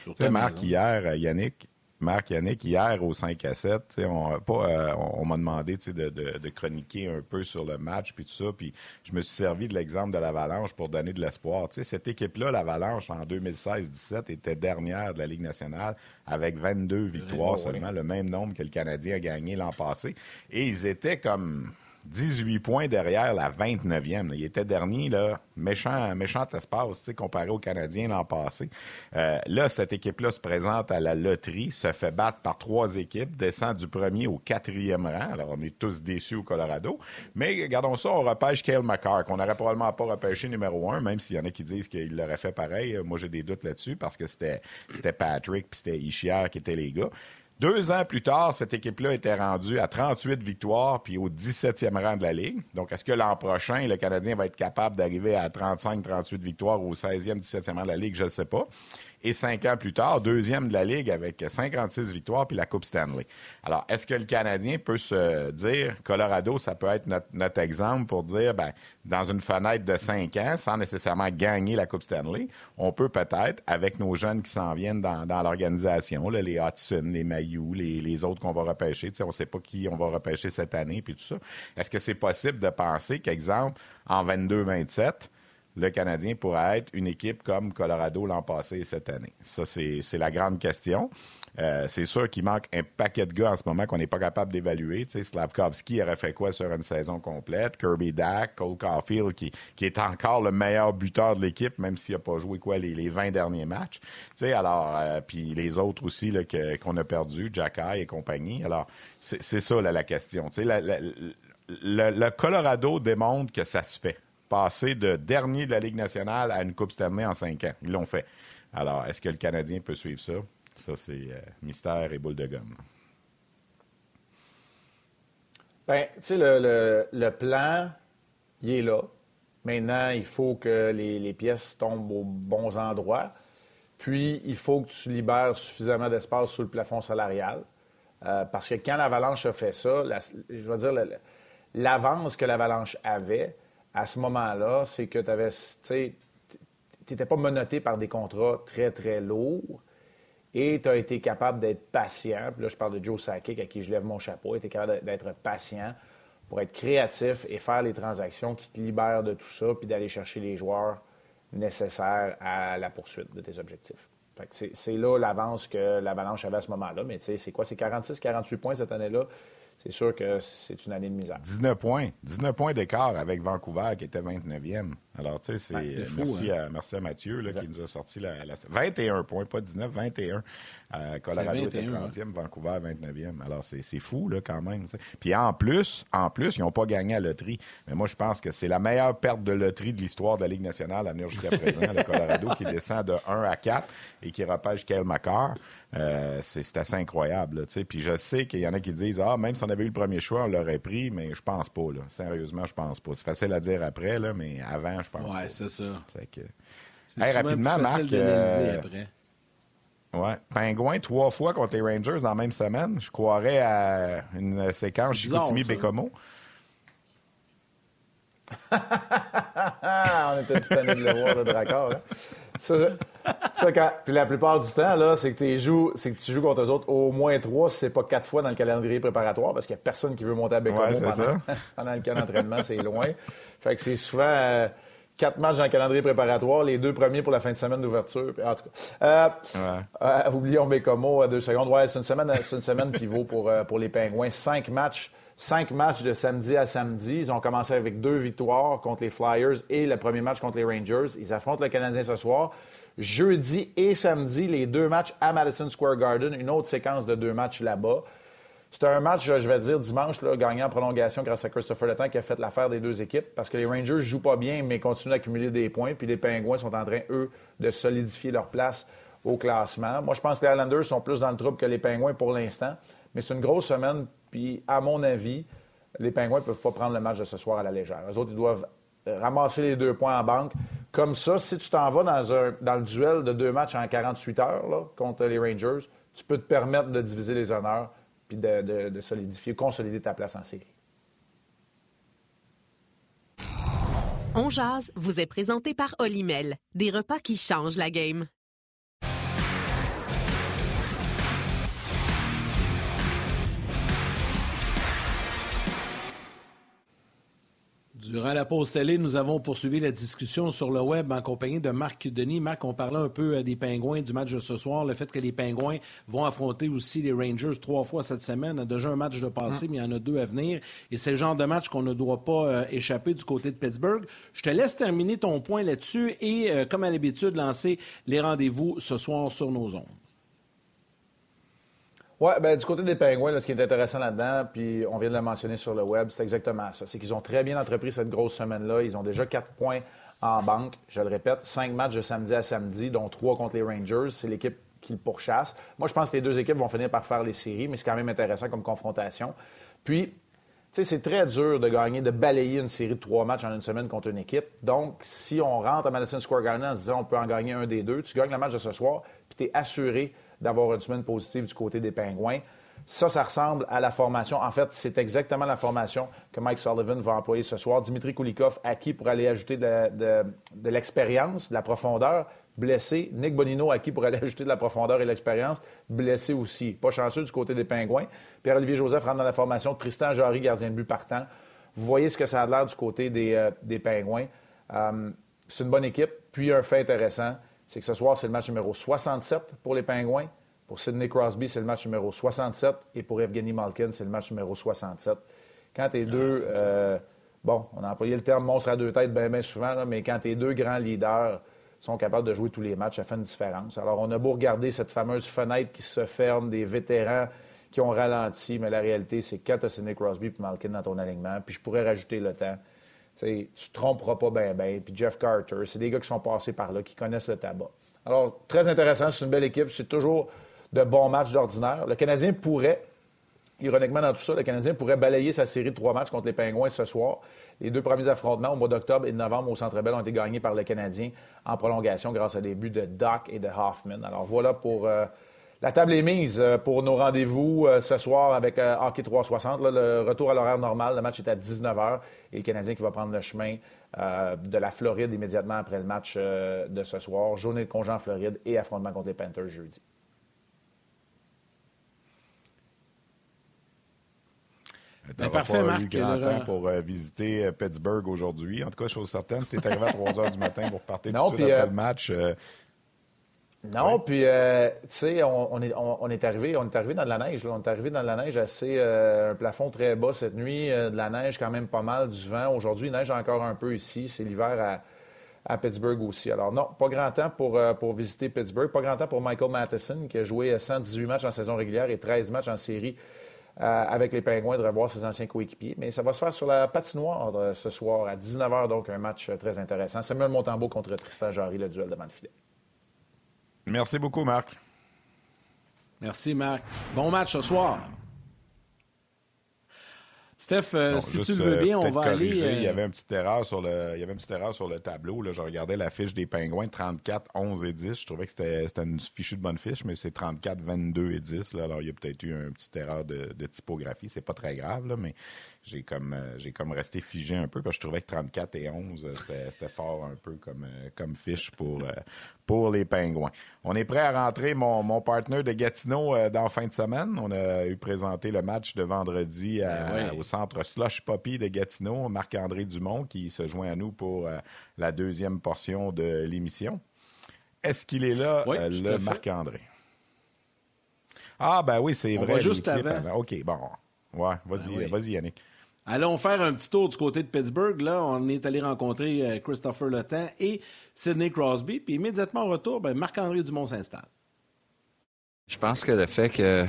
C: Tu sais, Marc, hier, Yannick, Marc Yannick, hier au 5 à 7, on, pas, euh, on, m'a demandé de, de, de, chroniquer un peu sur le match puis tout ça. Puis je me suis servi de l'exemple de l'Avalanche pour donner de l'espoir. Cette équipe-là, l'Avalanche, en 2016-17, était dernière de la Ligue nationale avec 22 victoires seulement, le même nombre que le Canadien a gagné l'an passé. Et ils étaient comme 18 points derrière la 29e. Il était dernier, là, méchant, méchant espace, comparé aux Canadiens l'an passé. Euh, là, cette équipe-là se présente à la loterie, se fait battre par trois équipes, descend du premier au quatrième rang. Alors, on est tous déçus au Colorado. Mais regardons ça, on repêche Kale McCarr, qu'on n'aurait probablement pas repêché numéro un, même s'il y en a qui disent qu'il l'aurait fait pareil. Moi, j'ai des doutes là-dessus parce que c'était Patrick puis c'était Ishier qui étaient les gars. Deux ans plus tard, cette équipe-là était rendue à 38 victoires puis au 17e rang de la Ligue. Donc, est-ce que l'an prochain, le Canadien va être capable d'arriver à 35-38 victoires au 16e, 17e rang de la Ligue? Je ne sais pas et cinq ans plus tard, deuxième de la Ligue avec 56 victoires puis la Coupe Stanley. Alors, est-ce que le Canadien peut se dire, Colorado, ça peut être notre, exemple pour dire, ben, dans une fenêtre de cinq ans, sans nécessairement gagner la Coupe Stanley, on peut peut-être, avec nos jeunes qui s'en viennent dans, l'organisation, les Hudson, les Mayou, les, autres qu'on va repêcher, on ne sait pas qui on va repêcher cette année, puis tout ça. Est-ce que c'est possible de penser qu'exemple, en 22-27, le Canadien pourrait être une équipe comme Colorado l'an passé et cette année? Ça, c'est la grande question. Euh, c'est sûr qu'il manque un paquet de gars en ce moment qu'on n'est pas capable d'évaluer. Slavkovski aurait fait quoi sur une saison complète? Kirby Dack, Cole Caulfield, qui, est encore le meilleur buteur de l'équipe, même s'il n'a pas joué quoi les, 20 derniers matchs. alors, euh, puis les autres aussi qu'on a perdu, Jack et compagnie. Alors, c'est ça la question. le Colorado démontre que ça se fait passer de dernier de la Ligue nationale à une Coupe Stanley en cinq ans. Ils l'ont fait. Alors, est-ce que le Canadien peut suivre ça? Ça, c'est euh, mystère et boule de gomme.
G: Bien, tu sais, le, plan, il est là. Maintenant, il faut que les, pièces tombent aux bons endroits. Puis, il faut que tu libères suffisamment d'espace sous le plafond salarial. Euh, parce que quand l'Avalanche a fait ça, je veux dire, l'avance que l'Avalanche avait, à ce moment-là, c'est que tu n'étais pas menotté par des contrats très, très lourds et tu as été capable d'être patient. Puis là, je parle de Joe Sakic, à qui je lève mon chapeau. Tu capable d'être patient pour être créatif et faire les transactions qui te libèrent de tout ça, puis d'aller chercher les joueurs nécessaires à la poursuite de tes objectifs. C'est là l'avance que l'Avalanche avait à ce moment-là. Mais tu sais, c'est quoi? C'est 46, 48 points cette année-là c'est sûr que c'est une année de misère.
C: 19 points. 19 points d'écart avec Vancouver qui était 29e. Alors, tu sais, c'est. merci, hein. à, merci à Mathieu là, qui nous a sorti la, 21 points, pas 19, 21. Euh, Colorado était 30e, Vancouver 29e. Alors, c'est fou, là, quand même. Puis en plus, en plus, ils n'ont pas gagné à loterie. Mais moi, je pense que c'est la meilleure perte de loterie de l'histoire de la Ligue nationale à venir jusqu'à présent. le Colorado qui descend de 1 à 4 et qui repêche Kyle McCarr. Euh, c'est assez incroyable. Là, puis je sais qu'il y en a qui disent Ah, même si on avait eu le premier choix, on l'aurait pris, mais je pense pas. Là. Sérieusement, je pense pas. C'est facile à dire après, là, mais avant, je pense.
B: Ouais, c'est ça.
C: C'est rapidement, Marc. Euh... après. Ouais. Pingouin, trois fois contre les Rangers dans la même semaine. Je croirais à une séquence Chicoutimi-Bécomo.
G: on était tout de le voir, le raccord. Hein? Ça, ça quand... Puis la plupart du temps, là, c'est que, tu joues, c'est que tu joues contre eux autres au moins trois, si c'est pas quatre fois dans le calendrier préparatoire, parce qu'il n'y a personne qui veut monter à Bécomo pendant... pendant, le camp d'entraînement, c'est loin. Fait que c'est souvent... Euh, quatre matchs dans le calendrier préparatoire, les deux premiers pour la fin de semaine d'ouverture. En tout cas, euh, euh, oublions Bécomo à deux secondes. Ouais, c'est une semaine, c'est une semaine pivot pour, pour les Pingouins. Cinq matchs cinq matchs de samedi à samedi. Ils ont commencé avec deux victoires contre les Flyers et le premier match contre les Rangers. Ils affrontent le Canadien ce soir. Jeudi et samedi, les deux matchs à Madison Square Garden, une autre séquence de deux matchs là-bas. C'était un match, je vais dire, dimanche, là, gagné en prolongation grâce à Christopher Letang qui a fait l'affaire des deux équipes parce que les Rangers jouent pas bien, mais continuent d'accumuler des points. Puis les Pingouins sont en train, eux, de solidifier leur place au classement. Moi, je pense que les Islanders sont plus dans le trouble que les Pingouins pour l'instant. Mais c'est une grosse semaine. Puis, à mon avis, les Pingouins ne peuvent pas prendre le match de ce soir à la légère. Les autres, ils doivent ramasser les deux points en banque. Comme ça, si tu t'en vas dans, un, dans le duel de deux matchs en 48 heures contre les Rangers, tu peux te permettre de diviser les honneurs puis de, de solidifier, consolider ta place en série.
A: On jase vous est présenté par Olimel, des repas qui changent la game.
B: Durant la pause télé, nous avons poursuivi la discussion sur le web en compagnie de Marc Denis. Marc, on parlait un peu euh, des Pingouins du match de ce soir, le fait que les Pingouins vont affronter aussi les Rangers trois fois cette semaine. Il y a déjà un match de passé, mm. mais il y en a deux à venir. Et c'est le genre de match qu'on ne doit pas euh, échapper du côté de Pittsburgh. Je te laisse terminer ton point là-dessus et, euh, comme à l'habitude, lancer les rendez-vous ce soir sur nos ondes.
G: Oui, ben, du côté des Pingouins, ce qui est intéressant là-dedans, puis on vient de le mentionner sur le web, c'est exactement ça. C'est qu'ils ont très bien entrepris cette grosse semaine-là. Ils ont déjà quatre points en banque. Je le répète, cinq matchs de samedi à samedi, dont trois contre les Rangers. C'est l'équipe qui le pourchasse. Moi, je pense que les deux équipes vont finir par faire les séries, mais c'est quand même intéressant comme confrontation. Puis, tu sais, c'est très dur de gagner, de balayer une série de trois matchs en une semaine contre une équipe. Donc, si on rentre à Madison Square Garden en se disant on peut en gagner un des deux, tu gagnes le match de ce soir, puis tu es assuré d'avoir une semaine positive du côté des Pingouins. Ça, ça ressemble à la formation. En fait, c'est exactement la formation que Mike Sullivan va employer ce soir. Dimitri Kulikov acquis pour aller ajouter de, l'expérience, de la profondeur, blessé. Nick Bonino acquis pour aller ajouter de la profondeur et l'expérience, blessé aussi. Pas chanceux du côté des Pingouins. Pierre-Olivier Joseph rentre dans la formation. Tristan Jarry, gardien de but partant. Vous voyez ce que ça a l'air du côté des, euh, Pingouins. Euh, c'est une bonne équipe. Puis un fait intéressant, c'est que ce soir, c'est le match numéro 67 pour les Pingouins. Pour Sidney Crosby, c'est le match numéro 67. Et pour Evgeny Malkin, c'est le match numéro 67. Quand tes deux. Ah, euh, bon, on a employé le terme monstre à deux têtes bien, souvent, mais quand tes deux grands leaders sont capables de jouer tous les matchs, ça fait une différence. Alors, on a beau regarder cette fameuse fenêtre qui se ferme, des vétérans qui ont ralenti, mais la réalité, c'est quand tu as Sidney Crosby et Malkin dans ton alignement, puis je pourrais rajouter le temps tu te tromperas pas bien, bien. Puis Jeff Carter, c'est des gars qui sont passés par là, qui connaissent le tabac. Alors, très intéressant, c'est une belle équipe, c'est toujours de bons matchs d'ordinaire. Le Canadien pourrait, ironiquement dans tout ça, le Canadien pourrait balayer sa série de trois matchs contre les Pingouins ce soir. Les deux premiers affrontements au mois d'octobre et de novembre au Centre Bell ont été gagnés par le Canadien en prolongation grâce à des buts de Doc et de Hoffman. Alors voilà pour euh, la table est mise euh, pour nos rendez-vous euh, ce soir avec euh, Hockey 360. le retour à l'horaire normal, le match est à 19h et le Canadien qui va prendre le chemin de la Floride immédiatement après le match de ce soir. Journée de congé en Floride et affrontement contre les Panthers jeudi.
C: Ben, parfait, pas eu grand temps pour visiter Pittsburgh aujourd'hui. En tout cas, chose certaine, c'était arrivé à 3 h du matin pour partir tout de suite après le match.
G: Non, puis, euh, tu sais, on, est, on, est arrivé, on est arrivé dans de la neige. On est arrivé dans de la neige assez, euh, un plafond très bas cette nuit, euh, de la neige quand même pas mal, du vent. Aujourd'hui, il neige encore un peu ici. C'est l'hiver à, à, Pittsburgh aussi. Alors non, pas grand temps pour, pour visiter Pittsburgh. Pas grand temps pour Michael Matheson, qui a joué 118 matchs en saison régulière et 13 matchs en série avec les Pingouins, de revoir ses anciens coéquipiers. Mais ça va se faire sur la patinoire ce soir à 19h, donc un match très intéressant. Samuel Montembeau contre Tristan Jarry, le duel de Manfidel.
C: Merci beaucoup, Marc.
B: Merci, Marc. Bon match ce soir. Steph, euh, si tu le veux euh, bien, on va aller. Il
C: y euh, avait une petite erreur sur le, il y avait une petite erreur sur le tableau. Là. Je regardais la fiche des Pingouins 34, 11 et 10. Je trouvais que c'était, une fichue de bonne fiche, mais c'est 34, 22 et 10. Là. Alors, il y a peut-être eu une petite erreur de, de typographie. C'est pas très grave, là, mais j'ai comme, j'ai comme resté figé un peu parce que je trouvais que 34 et 11, euh, c'était, fort un peu comme, comme fiche pour, pour les pingouins. On est prêt à rentrer mon, mon partner de Gatineau dans fin de semaine. On a eu présenté le match de vendredi ben au centre Slush Poppy de Gatineau, Marc-André Dumont qui se joint à nous pour la deuxième portion de l'émission. Est-ce qu'il est là, le Marc-André? Ah, ben oui, c'est vrai.
B: juste avant.
C: OK, bon. Ouais, vas-y, ben vas-y, Yannick.
B: Allons faire un petit tour du côté de Pittsburgh. Là, on est allé rencontrer euh, Christopher Le et Sidney Crosby. Puis immédiatement au retour, ben, Marc-André Dumont s'installe.
H: Je pense que le fait que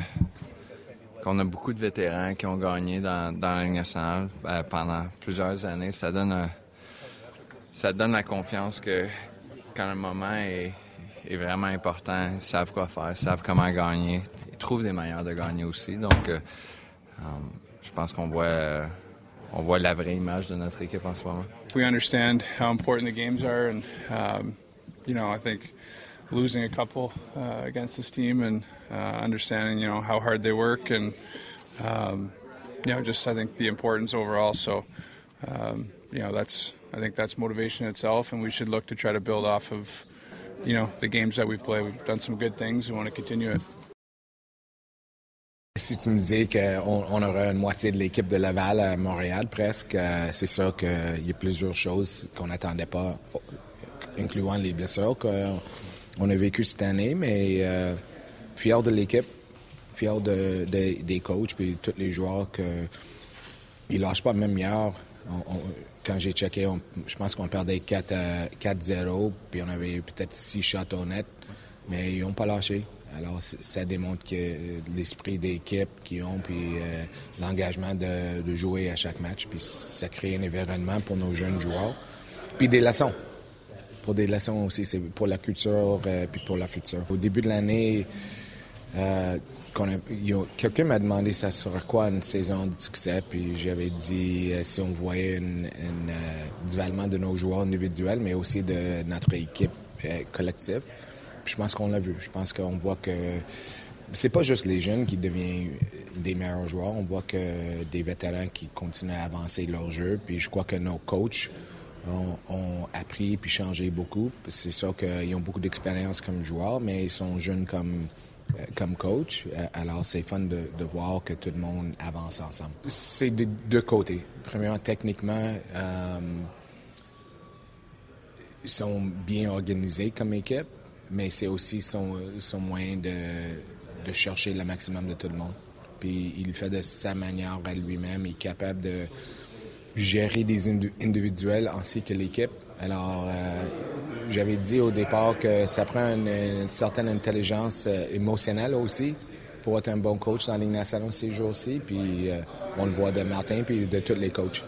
H: qu'on a beaucoup de vétérans qui ont gagné dans, dans la Ligue nationale ben, pendant plusieurs années, ça donne ça donne la confiance que quand le moment est, vraiment important, ils savent quoi faire, ils savent comment gagner, ils trouvent des manières de gagner aussi. Donc, euh, euh, je pense qu'on voit on voit la vraie image de notre équipe en ce moment.
I: We understand how important the games are, and um, you know, I think losing a couple uh, against this team and uh, understanding, you know, how hard they work, and um, you know, just I think the importance overall. So, um, you know, that's I think that's motivation itself, and we should look to try to build off of, you know, the games that we've played. We've done some good things. We want to continue it.
J: Si tu me disais qu'on on aurait une moitié de l'équipe de Laval à Montréal presque, euh, c'est sûr qu'il y a plusieurs choses qu'on n'attendait pas, incluant les blessures qu'on a vécues cette année, mais euh, fier de l'équipe, fier de, des coachs et tous les joueurs qu'ils ne lâchent pas même hier. quand j'ai checké, je pense qu'on perdait 4-0, puis on avait peut-être 6 shots net, mais ils n'ont pas lâché. Alors, ça démontre que l'esprit d'équipe qu'ils ont, puis euh, l'engagement de, jouer à chaque match, puis ça crée un environnement pour nos jeunes joueurs. Puis des leçons. Pour des leçons aussi, c'est pour la culture, euh, puis pour la future. Au début de l'année, euh, quelqu'un m'a demandé ça serait quoi une saison de succès, puis j'avais dit si on voyait un développement de nos joueurs individuels, mais aussi de notre équipe collective je pense qu'on l'a vu. Je pense qu'on voit que c'est pas juste les jeunes qui deviennent des meilleurs joueurs. On voit que des vétérans qui continuent à avancer leur jeu. Puis je crois que nos coachs ont, appris puis changé beaucoup. C'est sûr qu'ils ont beaucoup d'expérience comme joueurs, mais ils sont jeunes comme euh, comme coach. Euh, alors, c'est fun de, voir que tout le monde avance ensemble. C'est de deux côtés. Premièrement, techniquement, euh, ils sont bien organisés comme équipe mais c'est aussi son, son moyen de, de, chercher le maximum de tout le monde. Puis il le fait de sa manière à lui-même. Il est capable de gérer des individuels ainsi que l'équipe. Alors, euh, j'avais dit au départ que ça prend une, certaine intelligence euh, émotionnelle aussi pour être un bon coach dans la Ligue ces jours-ci. Puis euh, on le voit de Martin puis de tous les coachs.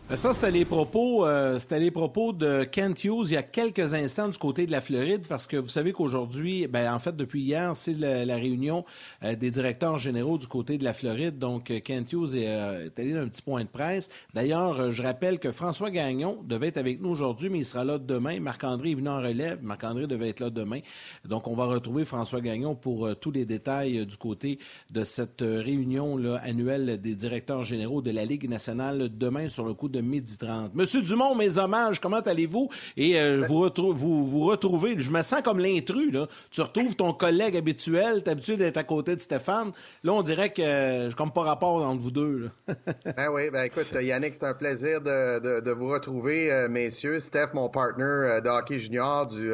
B: Ben, ça, c'était les propos, euh, c'était les propos de Kent Hughes il y a quelques instants du côté de la Floride, parce que vous savez qu'aujourd'hui, ben, en fait, depuis hier, c'est la, réunion euh, des directeurs généraux du côté de la Floride. Donc, euh, Kent Hughes est, est allé dans un petit point de presse. D'ailleurs, je rappelle que François Gagnon devait être avec nous aujourd'hui, mais il sera là demain. Marc-André est venu en relève. Marc-André devait être là demain. Donc, on va retrouver François Gagnon pour tous les détails du côté de cette réunion là, annuelle des directeurs généraux de la Ligue nationale demain sur le coup de 30. Monsieur Dumont, mes hommages, comment allez-vous? Et euh, vous, vous, vous retrouvez, je me sens comme l'intrus, là. Tu retrouves ton collègue habituel, t'es habitué d'être à côté de Stéphane. Là, on dirait que euh, je comme pas rapport entre vous deux.
K: ben oui, ben écoute, Yannick, c'est un plaisir de, vous retrouver, euh, messieurs. Steph, mon partner de hockey junior du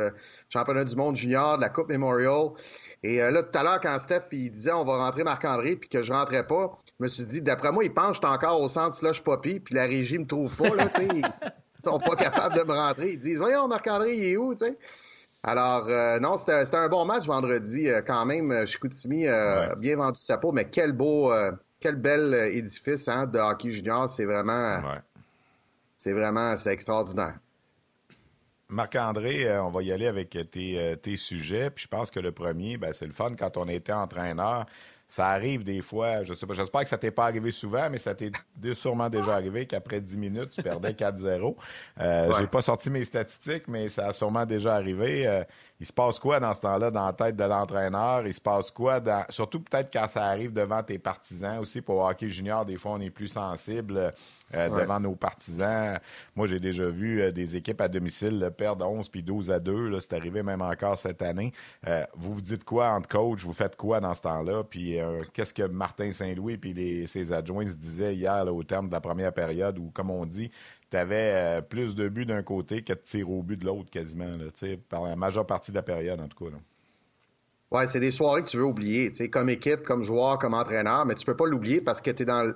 K: championnat du monde junior de la Coupe Memorial. Et là, tout à l'heure, quand Steph il disait on va rentrer Marc-André puis que je rentrais pas, je me suis dit, d'après moi, ils pensent que je suis encore au centre slush poppy, puis la régie me trouve pas, là, tu sais. Ils sont pas capables de me rentrer. Ils disent, voyons, Marc-André, il est où, tu sais? Alors, euh, non, c'était un bon match vendredi, euh, quand même. Euh, Chicoutimi a bien vendu sa peau, mais quel beau, quel bel édifice hein, de hockey junior. C'est vraiment, c'est vraiment, c'est extraordinaire.
C: Marc-André, on va y aller avec tes, tes sujets. Puis je pense que le premier, ben, c'est le fun quand on était entraîneur. Ça arrive des fois, je sais pas, j'espère que ça t'est pas arrivé souvent, mais ça t'est sûrement déjà arrivé qu'après 10 minutes, tu perdais 4-0. Euh, J'ai pas sorti mes statistiques, mais ça a sûrement déjà arrivé. Euh, il se passe quoi dans ce temps-là dans la tête de l'entraîneur? Il se passe quoi dans. Surtout peut-être quand ça arrive devant tes partisans aussi. Pour hockey junior, des fois, on est plus sensible euh, devant nos partisans. Moi, j'ai déjà vu euh, des équipes à domicile perdre 11 puis 12 à 2. C'est arrivé même encore cette année. Euh, vous vous dites quoi entre coach? Vous faites quoi dans ce temps-là? Puis qu'est-ce que Martin Saint-Louis et ses adjoints se disaient hier au terme de la première période où, comme on dit, tu avais euh, plus de buts d'un côté que de tirs au but de l'autre quasiment, là, par la majeure partie de la période, en tout cas.
K: Ouais, c'est des soirées que tu veux oublier, tu sais, comme équipe, comme joueur, comme entraîneur, mais tu peux pas l'oublier parce que tu es dans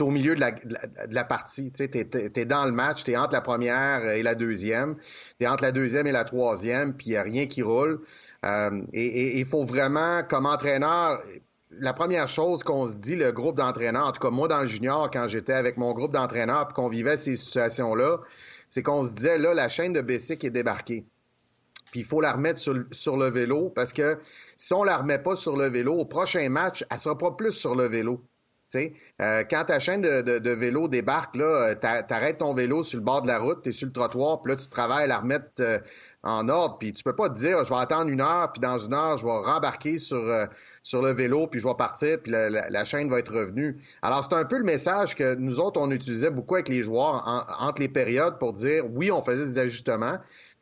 K: au milieu de la, de la, partie, tu sais, t'es es, dans le match, tu es entre la première et la deuxième, tu es entre la deuxième et la troisième, puis il n'y a rien qui roule. Euh, et il faut vraiment, comme entraîneur, la première chose qu'on se dit, le groupe d'entraîneurs, en tout cas moi dans le junior, quand j'étais avec mon groupe d'entraîneurs puis qu'on vivait ces situations-là, c'est qu'on se disait, là, la chaîne de Bessic est débarquée. Puis il faut la remettre sur, le vélo parce que si on la remet pas sur le vélo, au prochain match, elle sera pas plus sur le vélo. Euh, quand ta chaîne de, vélo débarque, là, euh, t'arrêtes ton vélo sur le bord de la route, tu es sur le trottoir, puis là, tu travailles à la remettre euh, en ordre, puis tu peux pas te dire, je vais attendre une heure, puis dans une heure, je vais rembarquer sur, euh, sur le vélo, puis je vais partir, puis la, chaîne va être revenue. Alors, c'est un peu le message que nous autres, on utilisait beaucoup avec les joueurs entre les périodes pour dire, oui, on faisait des ajustements,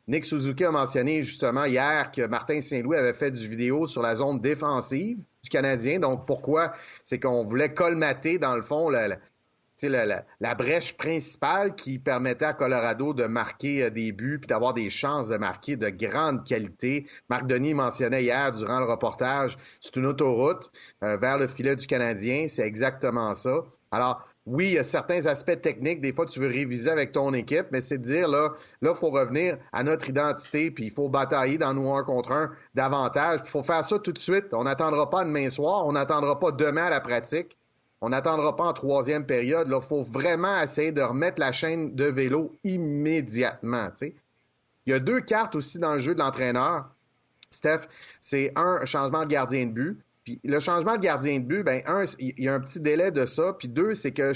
K: Nick Suzuki a mentionné justement hier que Martin Saint-Louis avait fait du vidéo sur la zone défensive du Canadien. Donc pourquoi? C'est qu'on voulait colmater, dans le fond, la, la, brèche principale qui permettait à Colorado de marquer euh, des buts puis d'avoir des chances de marquer de grande qualité. Marc Denis mentionnait hier durant le reportage, c'est une autoroute euh, vers le filet du Canadien. C'est exactement ça. Alors, oui, il y a certains aspects techniques. Des fois, tu veux réviser avec ton équipe, mais c'est de dire, là, là, il faut revenir à notre identité, puis il faut batailler dans nous un contre un davantage. Il faut faire ça tout de suite. On n'attendra pas demain soir, on n'attendra pas demain à la pratique. On n'attendra pas en troisième période. Il faut vraiment essayer de remettre la chaîne de vélo immédiatement. Il y a deux cartes aussi dans le jeu de l'entraîneur. Steph, c'est un changement de gardien de but. Puis le changement de gardien de but, ben un, il y a un petit délai de ça. Puis deux, c'est que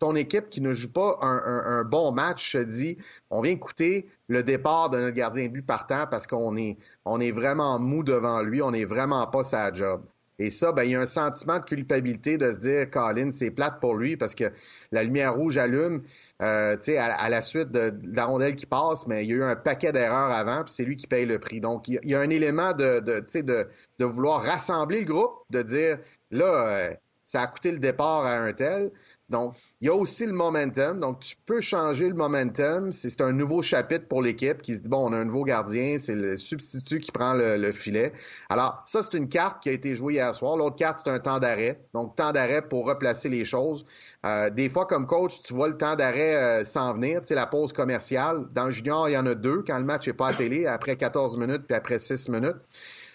K: ton équipe qui ne joue pas un, bon match se dit, on vient écouter le départ de notre gardien de but partant parce qu'on est, est vraiment mou devant lui, on n'est vraiment pas sa job. Et ça, ben, il y a un sentiment de culpabilité de se dire, Colin, c'est plate pour lui parce que la lumière rouge allume, euh, à, la suite de, la rondelle qui passe, mais il y a eu un paquet d'erreurs avant, puis c'est lui qui paye le prix. Donc, il y, a un élément de, de, de, de vouloir rassembler le groupe, de dire, là, euh, ça a coûté le départ à un tel. Donc, il y a aussi le momentum. Donc, tu peux changer le momentum. C'est un nouveau chapitre pour l'équipe qui se dit, bon, on a un nouveau gardien, c'est le substitut qui prend le, filet. Alors, ça, c'est une carte qui a été jouée hier soir. L'autre carte, c'est un temps d'arrêt. Donc, temps d'arrêt pour replacer les choses. Euh, des fois, comme coach, tu vois le temps d'arrêt euh, s'en venir, tu sais, la pause commerciale. Dans le junior, il y en a deux quand le match n'est pas à télé, après 14 minutes puis après 6 minutes.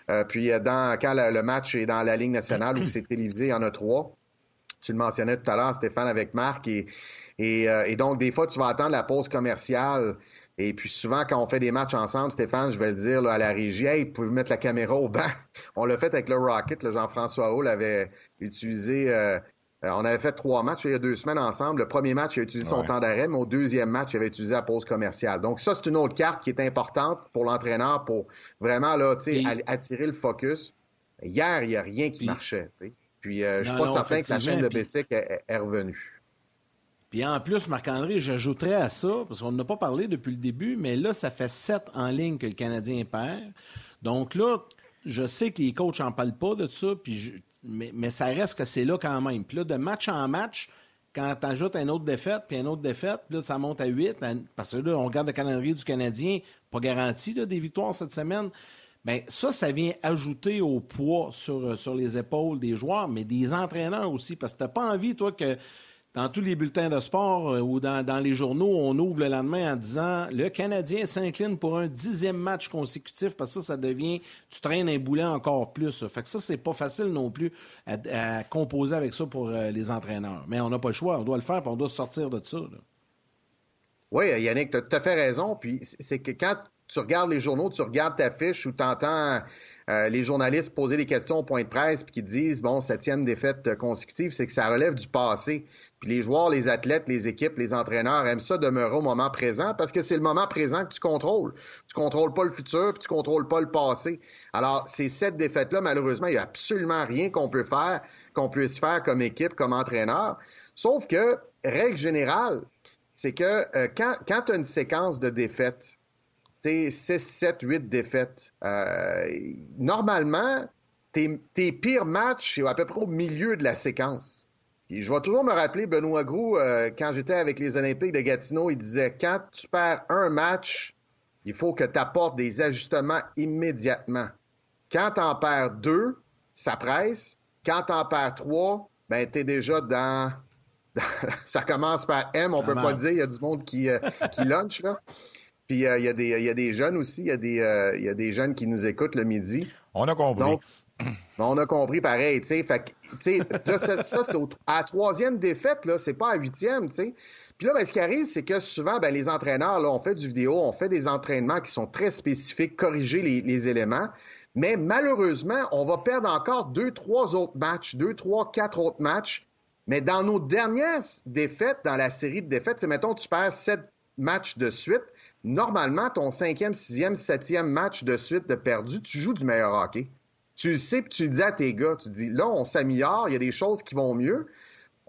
K: Euh, puis dans, quand le, match est dans la Ligue nationale où c'est télévisé, il y en a trois tu le mentionnais tout à l'heure, Stéphane, avec Marc. Et, euh, et, donc, des fois, tu vas attendre la pause commerciale. Et puis souvent, quand on fait des matchs ensemble, Stéphane, je vais le dire à la régie, hey, vous pouvez mettre la caméra au banc. on l'a fait avec le Rocket. Jean-François Hall avait utilisé. Euh, on avait fait trois matchs il y a deux semaines ensemble. Le premier match, il a utilisé son temps d'arrêt, mais au deuxième match, il avait utilisé la pause commerciale. Donc ça, c'est une autre carte qui est importante pour l'entraîneur pour vraiment là, attirer le focus. Hier, il n'y a rien qui marchait. Puis euh, je suis pas certain que la chaîne de Bessic est, revenue.
B: Puis en plus, Marc-André, j'ajouterais à ça, parce qu'on n'a pas parlé depuis le début, mais là, ça fait sept en ligne que le Canadien perd. Donc là, je sais que les coachs n'en parlent pas de ça, puis mais, ça reste que c'est là quand même. Puis là, de match en match, quand tu ajoutes une autre défaite, puis une autre défaite, puis là, ça monte à huit, parce que là, on regarde le calendrier du Canadien, pas garanti des victoires cette semaine. Bien, ça, ça vient ajouter au poids sur, euh, sur les épaules des joueurs, mais des entraîneurs aussi, parce que tu n'as pas envie, toi, que dans tous les bulletins de sport euh, ou dans, les journaux, on ouvre le lendemain en disant le Canadien s'incline pour un dixième match consécutif parce que ça, ça devient tu traînes un boulet encore plus. Fait que ça, c'est pas facile non plus à, composer avec ça pour euh, les entraîneurs. Mais on n'a pas le choix, on doit le faire, puis on doit sortir de ça.
K: Oui, Yannick, tu as tout à fait raison. Puis c'est que quand tu regardes les journaux, tu regardes ta fiche ou tu entends euh, les journalistes poser des questions au point de presse puis qui disent bon, septième défaite consécutive, c'est que ça relève du passé. Puis les joueurs, les athlètes, les équipes, les entraîneurs aiment ça demeurer au moment présent parce que c'est le moment présent que tu contrôles. Tu contrôles pas le futur puis tu contrôles pas le passé. Alors, ces sept défaites-là, malheureusement, il n'y a absolument rien qu'on peut faire, qu'on puisse faire comme équipe, comme entraîneur. Sauf que, règle générale, c'est que euh, quand, quand tu as une séquence de défaites, 6, 7, 8 défaites. Euh, normalement, tes, pires matchs, c'est à peu près au milieu de la séquence. je vais toujours me rappeler, Benoît Groux, euh, quand j'étais avec les Olympiques de Gatineau, il disait quand tu perds un match, il faut que tu apportes des ajustements immédiatement. Quand t'en perds deux, ça presse. Quand t'en perds trois, ben t'es déjà dans... ça commence par M, on peut pas dire, il y a du monde qui, euh, qui lunch, là. Puis euh, il y, a des, y a des jeunes aussi, il y, a des, euh, y a des jeunes qui nous écoutent le midi.
C: On a compris.
K: on a compris pareil, tu sais. Fait là, ça, c'est à la troisième défaite, là, c'est pas à huitième, tu sais. Puis là, ben, ce qui arrive, c'est que souvent, ben, les entraîneurs, là, on fait du vidéo, on fait des entraînements qui sont très spécifiques, corriger les, les éléments. Mais malheureusement, on va perdre encore deux, trois autres matchs, deux, trois, quatre autres matchs. Mais dans nos dernières défaites, dans la série de défaites, c'est mettons, tu perds sept matchs de suite. Normalement, ton cinquième, sixième, septième match de suite de perdu, tu joues du meilleur hockey. Tu le sais, puis tu le dis à tes gars, tu dis, là, on s'améliore, il y a des choses qui vont mieux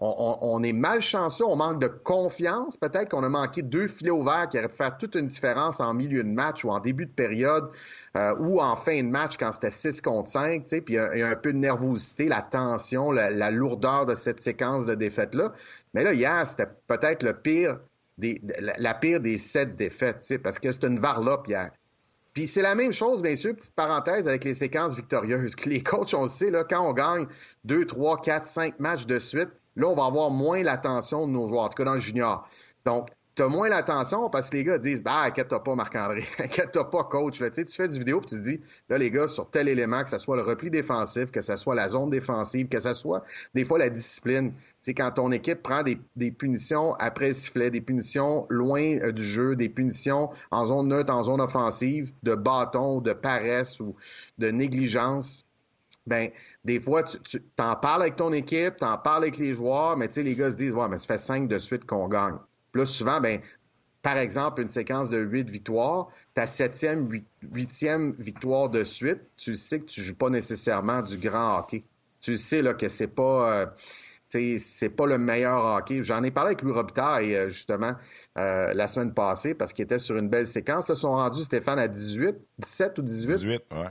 K: on, est malchanceux, on manque de confiance. Peut-être qu'on a manqué deux filets ouverts qui auraient pu faire toute une différence en milieu de match ou en début de période euh, ou en fin de match quand c'était 6 contre 5. Puis il y, a un peu de nervosité, la tension, la, lourdeur de cette séquence de défaites-là. Mais là, hier, c'était peut-être le pire la, pire des sept défaites, parce que c'est une varlope hier. Puis c'est la même chose, bien sûr, petite parenthèse avec les séquences victorieuses. Les coachs, on le sait, là, quand on gagne 2, 3, 4, 5 matchs de suite, Là, on va avoir moins l'attention de nos joueurs, en tout cas dans le junior. Donc, tu as moins l'attention parce que les gars disent bah inquiète-toi pas Marc-André, inquiète-toi pas coach, tu fais du vidéo et tu dis là les gars sur tel élément que ce soit le repli défensif, que ce soit la zone défensive, que ce soit des fois la discipline. Tu quand ton équipe prend des, punitions après sifflet, des punitions loin euh, du jeu, des punitions en zone neutre, en zone offensive, de bâton, de paresse ou de négligence, ben des fois, tu, t'en parles avec ton équipe, t'en parles avec les joueurs, mais tu sais, les gars se disent, ouais, mais ça fait cinq de suite qu'on gagne. Là, souvent, ben, par exemple, une séquence de huit victoires, ta septième, huitième victoire de suite, tu sais que tu joues pas nécessairement du grand hockey. Tu sais là, que c'est pas, euh, pas le meilleur hockey. J'en ai parlé avec Louis Robitaille, euh, justement, euh, la semaine passée, parce qu'il était sur une belle séquence. Là, sont rendus, Stéphane, à 18, 17 ou 18?
C: 18, ouais.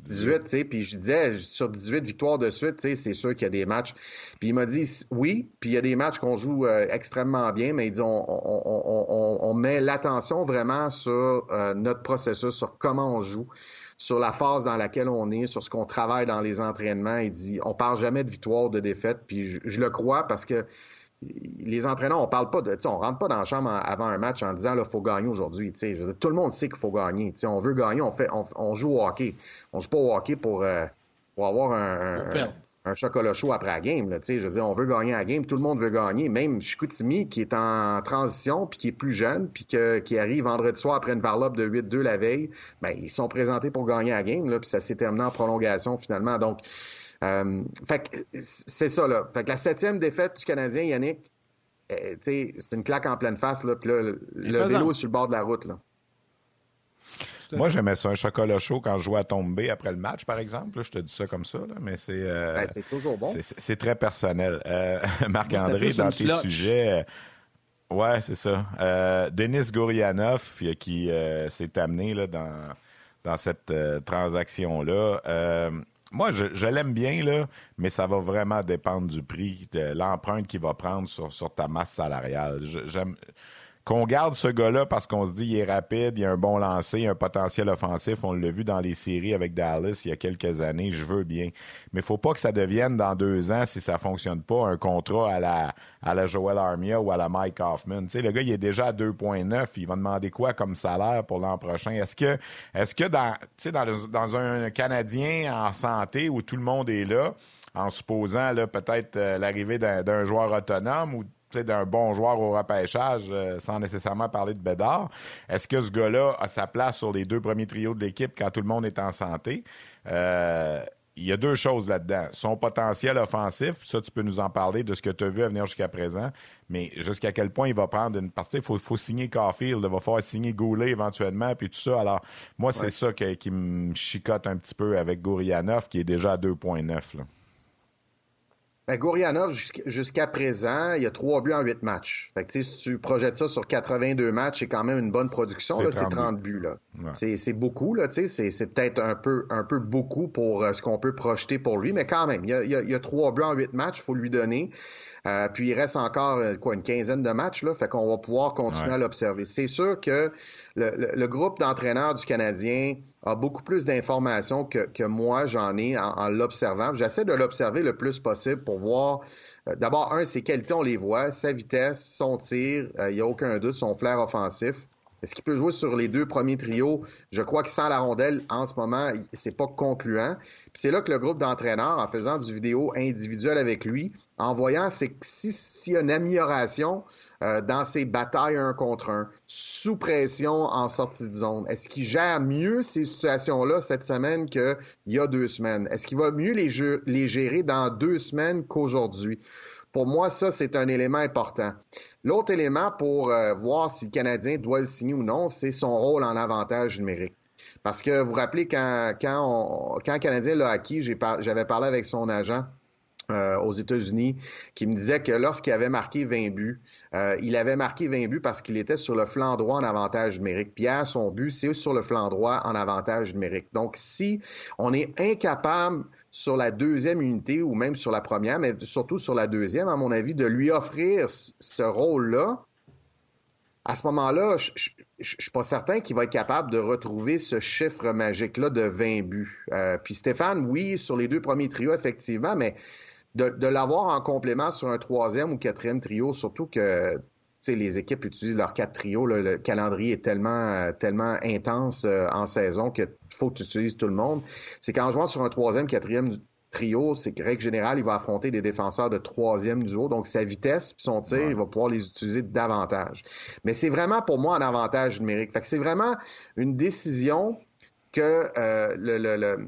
K: 18, tu sais, puis je disais, sur 18 victoires de suite, tu sais, c'est sûr qu'il y a des matchs. Puis il m'a dit, oui, puis il y a des matchs qu'on joue euh, extrêmement bien, mais il dit, on, on, on, met l'attention vraiment sur euh, notre processus, sur comment on joue, sur la phase dans laquelle on est, sur ce qu'on travaille dans les entraînements. Il dit, on parle jamais de victoire ou de défaite, puis je, je le crois parce que les entraîneurs, on parle pas de, on rentre pas dans la chambre avant un match en disant, là, faut gagner aujourd'hui. Tout le monde sait qu'il faut gagner. on veut gagner, on fait, on, joue au hockey. On joue pas au hockey pour, euh, pour avoir un, un, chocolat chaud après la game. Là, je veux dire, on veut gagner la game. Tout le monde veut gagner. Même Chicoutimi, qui est en transition, puis qui est plus jeune, puis qui arrive vendredi soir après une varlope de 8-2 la veille, ben, ils sont présentés pour gagner la game. Là, puis ça s'est terminé en prolongation finalement. Donc, euh, fait que c'est ça, là. Fait que la septième défaite du Canadien, Yannick, euh, c'est une claque en pleine face, là. Puis là, le, vélo est sur le bord de la route, là.
C: Moi, j'aimais ça, un chocolat chaud quand je jouais à tomber après le match, par exemple. je te dis ça comme ça, là, mais c'est. Euh,
K: ben, c'est toujours bon.
C: C'est très personnel. Marc-André, dans tes sujets. ouais, c'est ça. Denis Gourianov, qui s'est amené là, dans, dans cette transaction-là moi, je, l'aime bien, là, mais ça va vraiment dépendre du prix, de l'empreinte qu'il va prendre sur, ta masse salariale. Qu'on garde ce gars-là parce qu'on se dit il est rapide, il a un bon lancer, un potentiel offensif. On l'a vu dans les séries avec Dallas il y a quelques années. Je veux bien. Mais faut pas que ça devienne dans deux ans, si ça fonctionne pas, un contrat à la, à la Armia ou à la Mike Hoffman. Tu le gars, il est déjà à 2,9. Il va demander quoi comme salaire pour l'an prochain? Est-ce que, est-ce que dans, dans, dans un Canadien en santé où tout le monde est là, en supposant peut-être euh, l'arrivée d'un joueur autonome ou d'un bon joueur au repêchage euh, sans nécessairement parler de Bédard. Est-ce que ce gars-là a sa place sur les deux premiers trios de l'équipe quand tout le monde est en santé? Euh, il y a deux choses là-dedans. Son potentiel offensif, ça, tu peux nous en parler de ce que tu as vu à venir jusqu'à présent, mais jusqu'à quel point il va prendre une partie. Il faut, faut, signer Caulfield, il va falloir signer Goulet éventuellement, puis tout ça. Alors, moi, c'est ça qui me chicote un petit peu avec Gourianov, qui est déjà à 2,9.
K: Ben, Gourianov, jusqu'à présent, il y a trois buts en huit matchs. Fait que, si tu projettes ça sur 82 matchs, c'est quand même une bonne production. C'est 30 buts. Là. C'est beaucoup. Là, c'est peut-être un peu, un peu beaucoup pour euh, ce qu'on peut projeter pour lui, mais quand même, il y a, il y a, trois buts en huit matchs, il faut lui donner. Euh, puis il reste encore euh, quoi une quinzaine de matchs là, fait qu'on va pouvoir continuer à l'observer. C'est sûr que le, groupe d'entraîneurs du Canadien a beaucoup plus d'informations que, moi j'en ai en, l'observant. J'essaie de l'observer le plus possible pour voir. Euh, d'abord, un, ses qualités, on les voit, sa vitesse, son tir, il n'y a aucun doute, son flair offensif. Est-ce qu'il peut jouer sur les deux premiers trios? Je crois que sans la rondelle, en ce moment, c'est pas concluant. Puis c'est là que le groupe d'entraîneurs, en faisant du vidéo individuel avec lui, en voyant s'il si, y a une amélioration euh, dans ses batailles un contre un, sous pression en sortie de zone, est-ce qu'il gère mieux ces situations-là cette semaine qu'il y a deux semaines? Est-ce qu'il va mieux les gérer dans deux semaines qu'aujourd'hui? Pour moi, ça, c'est un élément important. L'autre élément pour euh, voir si le Canadien doit le signer ou non, c'est son rôle en avantage numérique. Parce que vous vous rappelez, quand, quand, quand le Canadien l'a acquis, j'avais parlé avec son agent euh, aux États-Unis qui me disait que lorsqu'il avait marqué 20 buts, euh, il avait marqué 20 buts parce qu'il était sur le flanc droit en avantage numérique. Pierre, son but, c'est sur le flanc droit en avantage numérique. Donc, si on est incapable sur la deuxième unité ou même sur la première, mais surtout sur la deuxième, à mon avis, de lui offrir ce rôle-là, à ce moment-là, je, ne suis pas certain qu'il va être capable de retrouver ce chiffre magique-là de 20 buts. Euh, puis Stéphane, oui, sur les deux premiers trios, effectivement, mais de, de l'avoir en complément sur un troisième ou quatrième trio, surtout que les équipes utilisent leurs quatre trios. le calendrier est tellement, euh, tellement intense euh, en saison qu'il faut que tu utilises tout le monde. C'est qu'en jouant sur un troisième, quatrième trio, c'est que règle générale, il va affronter des défenseurs de troisième duo. Donc, sa vitesse puis son tir, il va pouvoir les utiliser davantage. Mais c'est vraiment pour moi un avantage numérique. Fait que c'est vraiment une décision que euh, le, le le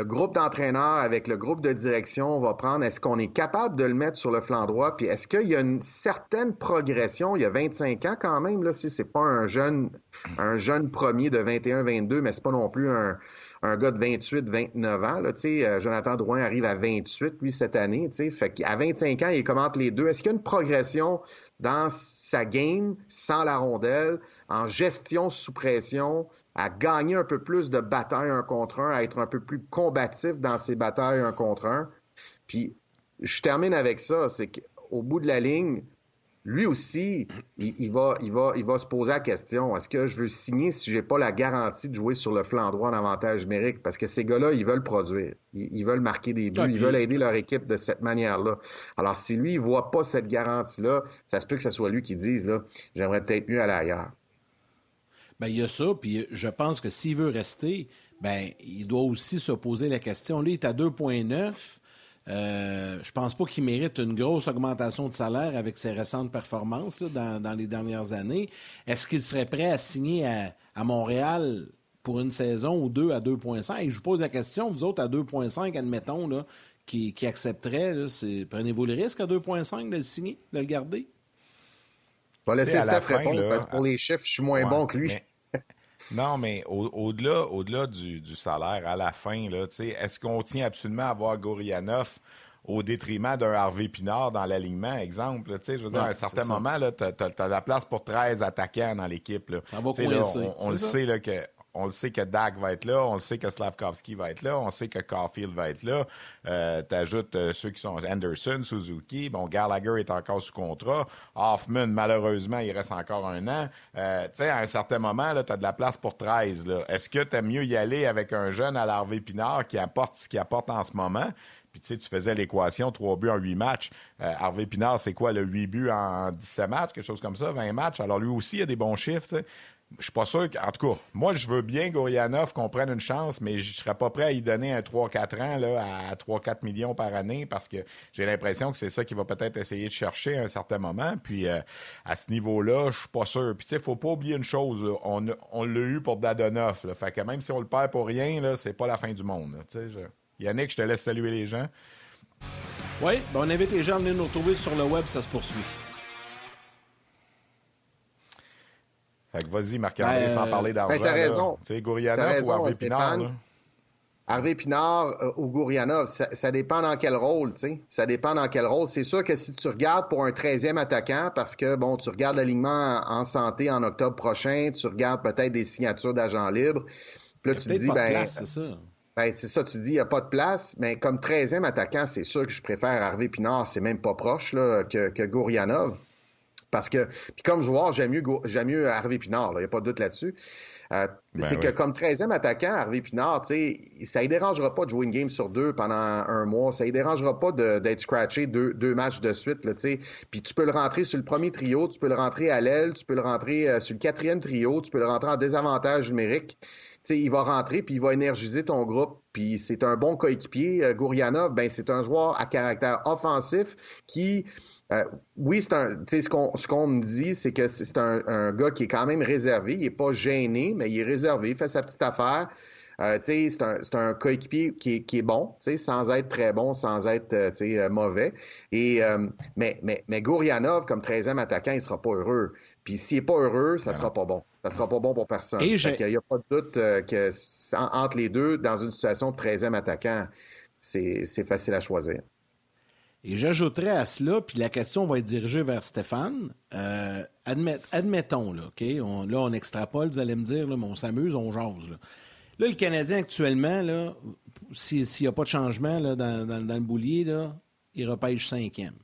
K: groupe d'entraîneurs avec le groupe de direction va prendre, est-ce qu'on est capable de le mettre sur le flanc droit? Puis est-ce qu'il y a une certaine progression? Il y a 25 ans quand même, là, si c'est pas un jeune, un jeune premier de 21-22, mais c'est pas non plus un, un gars de 28, 29 ans. Là, euh, Jonathan Drouin arrive à 28, lui, cette année. Fait qu'à 25 ans, il commente les deux. Est-ce qu'il y a une progression dans sa game sans la rondelle, en gestion sous pression, à gagner un peu plus de batailles un contre un, à être un peu plus combatif dans ses batailles un contre un? Puis, je termine avec ça, c'est qu'au bout de la ligne, lui aussi, il, va, il, va, il va se poser la question est-ce que je veux signer si j'ai pas la garantie de jouer sur le flanc droit en avantage numérique? Parce que ces gars-là, ils veulent produire, ils, veulent marquer des buts, ils veulent aider leur équipe de cette manière-là. Alors, si lui, il voit pas cette garantie-là, ça se peut que ce soit lui qui dise là, j'aimerais peut-être mieux aller ailleurs.
B: Bien, il y a ça, puis je pense que s'il veut rester, ben il doit aussi se poser la question. Lui, il est à 2,9. Euh, je pense pas qu'il mérite une grosse augmentation de salaire avec ses récentes performances dans, les dernières années. Est-ce qu'il serait prêt à signer à, Montréal pour une saison ou deux à 2,5? Je vous pose la question, vous autres à 2,5, admettons, là, qui, qui accepterait, prenez-vous le risque à 2,5 de le signer, de le garder?
K: Je vais laisser Steph répondre parce que pour les chiffres, je suis moins bon que lui.
C: Non, mais au-delà au delà du, salaire, à la fin, est-ce qu'on tient absolument à avoir Gorianov au détriment d'un Harvey Pinard dans l'alignement, exemple? Je veux dire, à un certain moment, tu as, la place pour 13 attaquants dans l'équipe.
B: Ça va coincer.
C: on, on le sait là, que on le sait que Dak va être là, on le sait que Slavkovski va être là, on sait que Caulfield va être là. Euh, tu euh, ceux qui sont Anderson, Suzuki. Bon, Gallagher est encore sous contrat. Hoffman, malheureusement, il reste encore un an. Euh, tu sais, à un certain moment, tu as de la place pour 13. Est-ce que tu aimes mieux y aller avec un jeune à l'Harvey Pinard qui apporte ce qu'il apporte en ce moment? Puis tu sais, tu faisais l'équation, 3 buts en 8 matchs. Harvey Pinard, c'est quoi, le 8 buts en 17 matchs, quelque chose comme ça, 20 matchs? Alors lui aussi, il a des bons chiffres, je suis pas sûr En tout cas, moi, je veux bien Gorianov qu'on prenne une chance, mais je serais pas prêt à y donner un 3-4 ans là, à 3-4 millions par année parce que j'ai l'impression que c'est ça qu'il va peut-être essayer de chercher à un certain moment. Puis euh, à ce niveau-là, je suis pas sûr. Puis tu sais, faut pas oublier une chose. On, l'a eu pour Dadonov. Là. Fait que même si on le perd pour rien, là, c'est pas la fin du monde. Yannick, je te laisse saluer les gens.
B: Oui, ben on invite les gens à venir nous retrouver sur le web, ça se poursuit.
C: Fait que vas-y, Marc-André, sans ben, parler d'argent.
K: Ben, t'as raison.
C: Tu sais, Gourianov ou Harvey Pinard,
K: Harvey Pinard euh, ou Gourianov, ça, dépend dans quel rôle, tu sais. Ça dépend dans quel rôle. C'est sûr que si tu regardes pour un 13e attaquant, parce que, bon, tu regardes l'alignement en santé en octobre prochain, tu regardes peut-être des signatures d'agents libres, puis là, tu te dis, ben...
B: c'est ça.
K: Ben, c'est ça, tu dis, il n'y a pas de place, mais comme 13e attaquant, c'est sûr que je préfère Harvey Pinard, c'est même pas proche là, que, que Gourianov. Parce que, puis comme joueur, j'aime mieux, j'aime mieux Harvey Pinard, il n'y a pas de doute là-dessus. Euh, ben c'est que comme 13e attaquant, Harvey Pinard, ça ne dérangera pas de jouer une game sur deux pendant un mois. Ça ne dérangera pas d'être scratché deux, deux, matchs de suite. Là, puis tu peux le rentrer sur le premier trio, tu peux le rentrer à l'aile, tu peux le rentrer euh, sur le quatrième trio, tu peux le rentrer en désavantage numérique. sais, il va rentrer puis il va énergiser ton groupe. Puis c'est un bon coéquipier. Euh, Gourianov, ben c'est un joueur à caractère offensif qui euh, oui, c'est un. Ce qu'on ce qu'on me dit, c'est que c'est un, gars qui est quand même réservé. Il n'est pas gêné, mais il est réservé. Il fait sa petite affaire. Euh, c'est un, un coéquipier qui est, qui est bon, sans être très bon, sans être euh, mauvais. Et, mais, mais, mais Gourianov, comme 13e attaquant, il sera pas heureux. Puis s'il n'est pas heureux, ça sera pas bon. Ça sera pas bon pour personne. il n'y a pas de doute que entre les deux, dans une situation de 13e attaquant, c'est facile à choisir.
B: Et j'ajouterais à cela, puis la question va être dirigée vers Stéphane. Euh, admettons, là, OK? là, on extrapole, vous allez me dire, là, mais on s'amuse, on jase. Là. le Canadien, actuellement, s'il n'y a pas de changement là, dans, le boulier, là, il repêche cinquième.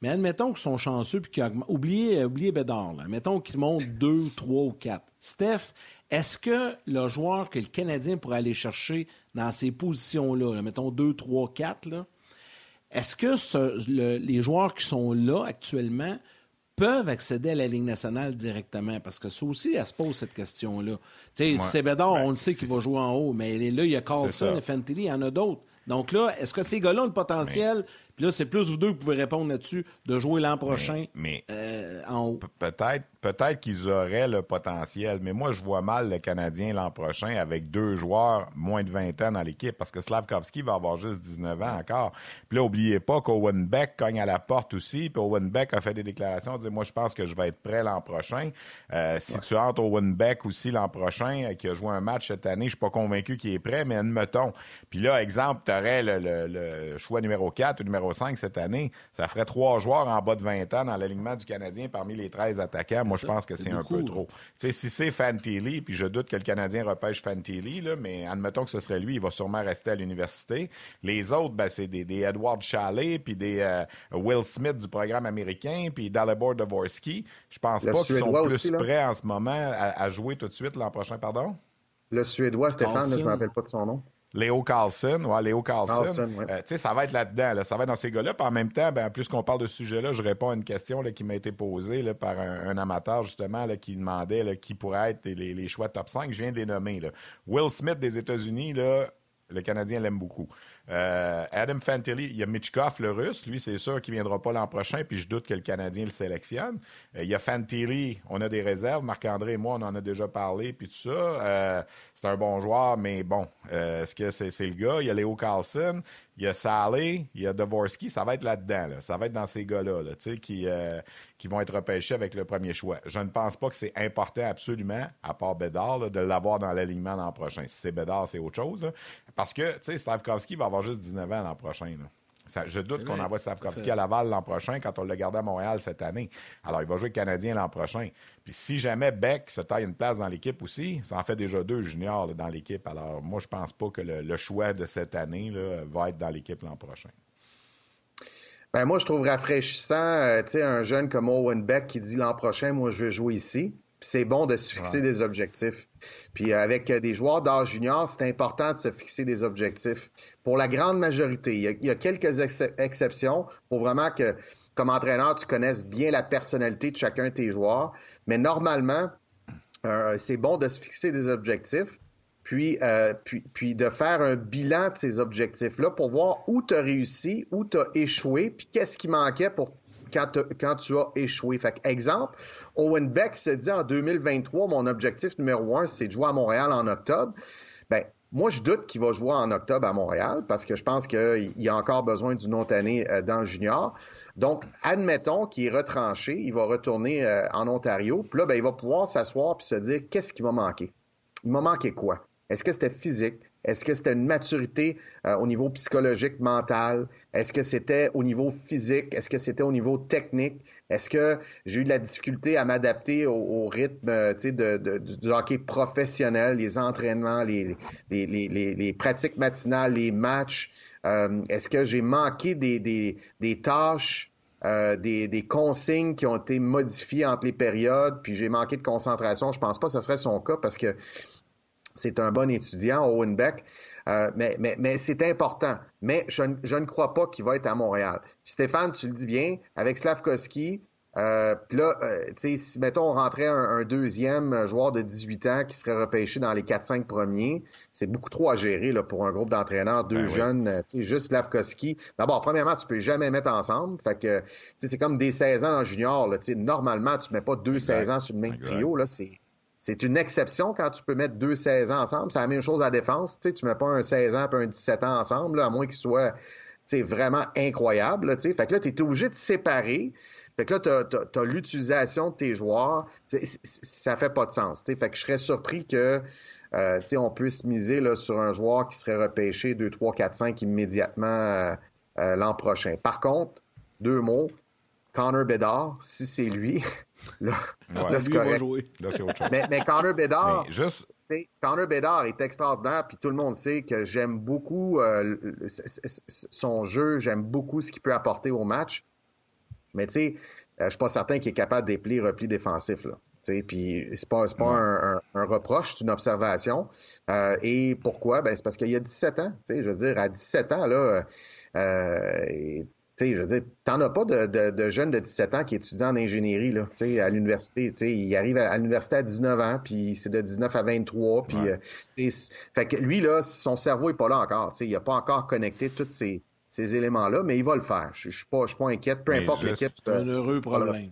B: Mais admettons qu'ils sont chanceux puis qu'ils augmentent. Oubliez, oubliez Bédard, là. Admettons qu'ils montent deux, trois ou quatre. Steph, est-ce que le joueur que le Canadien pourrait aller chercher dans ces positions-là, là, mettons deux, trois, quatre, là, est-ce que les joueurs qui sont là actuellement peuvent accéder à la Ligue nationale directement? Parce que ça aussi, elle se pose cette question-là. Tu sais, Bédard, on le sait qu'il va jouer en haut, mais là, il y a Carlson et Fantilli, il y en a d'autres. Donc là, est-ce que ces gars-là ont le potentiel? Puis là, c'est plus vous deux qui pouvez répondre là-dessus de jouer l'an prochain mais, euh, en haut.
C: Peut-être peut-être qu'ils auraient le potentiel, mais moi, je vois mal le Canadien l'an prochain avec deux joueurs moins de 20 ans dans l'équipe parce que Slavkovski va avoir juste 19 ans encore. Puis là, n'oubliez pas qu'Owen Beck cogne à la porte aussi. Puis Owen Beck a fait des déclarations, dit Moi, je pense que je vais être prêt l'an prochain. Euh, si tu entres Owen Beck aussi l'an prochain, euh, qui a joué un match cette année, je suis pas convaincu qu'il est prêt, mais admettons. Puis là, exemple, tu aurais le, le, choix numéro 4 ou numéro 5 cette année. Ça ferait trois joueurs en bas de 20 ans dans l'alignement du Canadien parmi les 13 attaquants moi, je pense que c'est un peu trop. si c'est Fantilli, puis je doute que le Canadien repêche Fantilli, là, mais admettons que ce serait lui, il va sûrement rester à l'université. Les autres, ben, c'est des, Edward Chalet, puis des euh, Will Smith du programme américain, puis Dalibor Dvorsky. Je pense pas qu'ils sont plus prêts en ce moment à, jouer tout de suite l'an prochain, pardon?
K: Le Suédois, Stéphane, je ne me rappelle pas de son nom.
C: Léo Carlson, ouais, Léo Carlson. Euh, tu sais, ça va être là-dedans, ça va être dans ces gars-là. Puis en même temps, ben, plus qu'on parle de ce sujet-là, je réponds à une question là, qui m'a été posée là, par un, amateur, justement, qui demandait qui pourrait être les, les, choix top 5. Je viens de les nommer. Will Smith des États-Unis, le Canadien l'aime beaucoup. Euh, Adam Fantilli, il y a Mitchkov, le russe. Lui, c'est sûr qu'il ne viendra pas l'an prochain, puis je doute que le Canadien le sélectionne. Euh, il y a Fantilli, on a des réserves. Marc-André et moi, on en a déjà parlé, puis tout ça. Euh, c'est un bon joueur, mais bon, est-ce que c'est le gars? Il y a Léo Carlson, il y a Sally, il y a Dvorsky. Ça va être là-dedans. Ça va être dans ces gars-là là, qui, qui vont être repêchés avec le premier choix. Je ne pense pas que c'est important absolument, à part Bédard, de l'avoir dans l'alignement l'an prochain. Si c'est Bédard, c'est autre chose. Parce que, tu sais, Stavkovski va avoir juste 19 ans l'an prochain. je doute qu'on envoie Stavkovski à Laval l'an prochain quand on l'a gardé à Montréal cette année. Alors, il va jouer Canadien l'an prochain. Puis si jamais Beck se taille une place dans l'équipe aussi, ça en fait déjà deux juniors dans l'équipe. Alors, moi, je pense pas que le, choix de cette année va être dans l'équipe l'an prochain.
K: Ben moi, je trouve rafraîchissant, euh, tu sais, un jeune comme Owen Beck qui dit l'an prochain, moi, je vais jouer ici c'est bon de se fixer des objectifs. Puis euh, avec euh, des joueurs d'âge junior, c'est important de se fixer des objectifs. Pour la grande majorité, il y a, quelques exceptions pour vraiment que, comme entraîneur, tu connaisses bien la personnalité de chacun de tes joueurs. Mais normalement, euh, c'est bon de se fixer des objectifs. Puis, puis, puis, de faire un bilan de ces objectifs-là pour voir où tu as réussi, où tu as échoué, puis qu'est-ce qui manquait pour quand, tu as échoué. Fait exemple, Owen Beck se dit en 2023, mon objectif numéro un, c'est de jouer à Montréal en octobre. Ben, moi, je doute qu'il va jouer en octobre à Montréal parce que je pense qu'il a encore besoin d'une autre année euh, dans le junior. Donc, admettons qu'il est retranché, il va retourner euh, en Ontario. Puis là, ben, il va pouvoir s'asseoir et se dire qu'est-ce qui m'a manqué? Il m'a manqué quoi? Est-ce que c'était physique? Est-ce que c'était une maturité euh, au niveau psychologique, mental? Est-ce que c'était au niveau physique? Est-ce que c'était au niveau technique? Est-ce que j'ai eu de la difficulté à m'adapter au, rythme euh, de, du hockey professionnel, les entraînements, les, les, les, les pratiques matinales, les matchs? Euh, est-ce que j'ai manqué des, des, des tâches, euh, des, des, consignes qui ont été modifiées entre les périodes, puis j'ai manqué de concentration? Je pense pas que ce serait son cas parce que c'est un bon étudiant, Owen Beck. Euh, mais, mais, mais c'est important. Mais je, je, ne crois pas qu'il va être à Montréal. Stéphane, tu le dis bien, avec Slavkovski, euh, puis là, euh, tu sais, si, mettons, on rentrait un, deuxième joueur de 18 ans qui serait repêché dans les 4-5 premiers, c'est beaucoup trop à gérer là, pour un groupe d'entraîneurs, deux ben jeunes, tu sais, juste Slavkovski. D'abord, premièrement, tu peux jamais mettre ensemble. Fait que, tu sais, c'est comme des 16 ans en junior. Là, tu sais, normalement, tu mets pas deux 16 ans sur le même trio. Là, c'est c'est une exception quand tu peux mettre deux 16 ans ensemble. C'est la même chose à défense. Tu ne mets pas un 16 ans et un 17 ans ensemble, à moins qu'ils soient vraiment incroyables. Fait que là, tu es obligé de séparer. Fait que là, tu as, l'utilisation de tes joueurs. ça fait pas de sens. Fait que je serais surpris que euh, on puisse miser là, sur un joueur qui serait repêché 2, 3, 4, 5 immédiatement euh, euh, l'an prochain. Par contre, deux mots, Connor Bedard, si c'est lui, là, c'est correct. Mais, mais, Connor Bedard, juste... Connor Bedard est extraordinaire, puis tout le monde sait que j'aime beaucoup euh, son jeu, j'aime beaucoup ce qu'il peut apporter au match. Mais tu sais, euh, je suis pas certain qu'il est capable d'éplier repli défensif. Là. Puis c'est pas, pas un, un, reproche, c'est une observation. Euh, et pourquoi? Ben, c'est parce qu'il y a 17 ans. Je veux dire, à 17 ans, là, euh, sais, je veux dire, t'en as pas de, de, de, jeunes de 17 ans qui étudient en ingénierie là, à l'université. Il arrive à, l'université à 19 ans, puis c'est de 19 à 23. Puis, euh, fait que lui, là, son cerveau est pas là encore. Il n'a pas encore connecté tous ces, ces éléments-là, mais il va le faire. Je ne suis pas, pas inquiète, peu importe l'équipe.
B: C'est un heureux problème.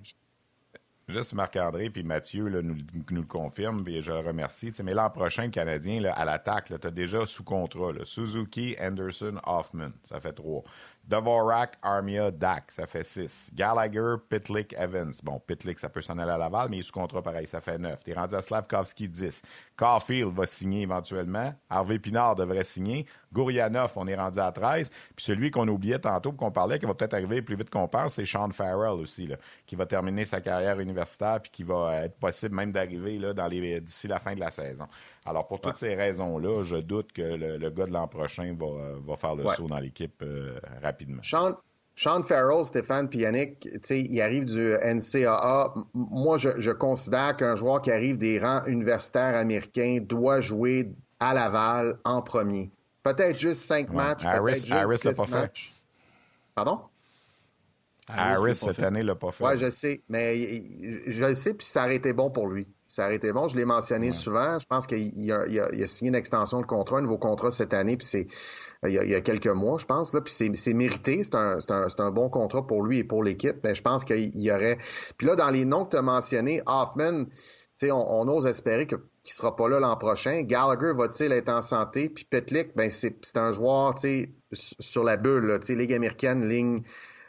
C: Juste Marc-André puis Mathieu là, nous, nous, le confirment, puis je le remercie. mais l'an prochain, le Canadien, là, à l'attaque, tu as déjà sous contrat Suzuki, Anderson, Hoffman. Ça fait trois. Dvorak, Armia, Dak, ça fait 6. Gallagher, Pitlick, Evans. Bon, Pitlick, ça peut s'en aller à Laval, mais il est sous contrat pareil, ça fait 9. T'es rendu à Slavkovski, 10. Caulfield va signer éventuellement. Harvey Pinard devrait signer. Gourianov, on est rendu à 13. Puis celui qu'on oubliait tantôt, qu'on parlait, qui va peut-être arriver plus vite qu'on pense, c'est Sean Farrell aussi, qui va terminer sa carrière universitaire puis qui va être possible même d'arriver d'ici la fin de la saison. Alors, pour toutes ces raisons-là, je doute que le, gars de l'an prochain va, faire le saut dans l'équipe euh, rapidement.
K: Sean, Sean Farrell, Stéphane Yannick, il arrive du NCAA. Moi, je, considère qu'un joueur qui arrive des rangs universitaires américains doit jouer à Laval en premier. Peut-être juste cinq matchs, peut-être juste six matchs. Pardon?
C: Harris, cette année, l'a pas fait.
K: Oui, je sais. Mais je le sais, puis ça aurait été bon pour lui. Ça aurait été bon. Je l'ai mentionné souvent. Je pense qu'il a, a, signé une extension de contrat, un nouveau contrat cette année, puis c'est il y, a, quelques mois, je pense. Là, puis c'est mérité. C'est un, un, un, bon contrat pour lui et pour l'équipe. Mais je pense qu'il y aurait. Puis là, dans les noms que tu as mentionnés, Hoffman, on, on ose espérer qu'il ne sera pas là l'an prochain. Gallagher va-t-il être en santé? Puis Petlick, ben c'est un joueur sur la bulle, là, Ligue américaine, ligne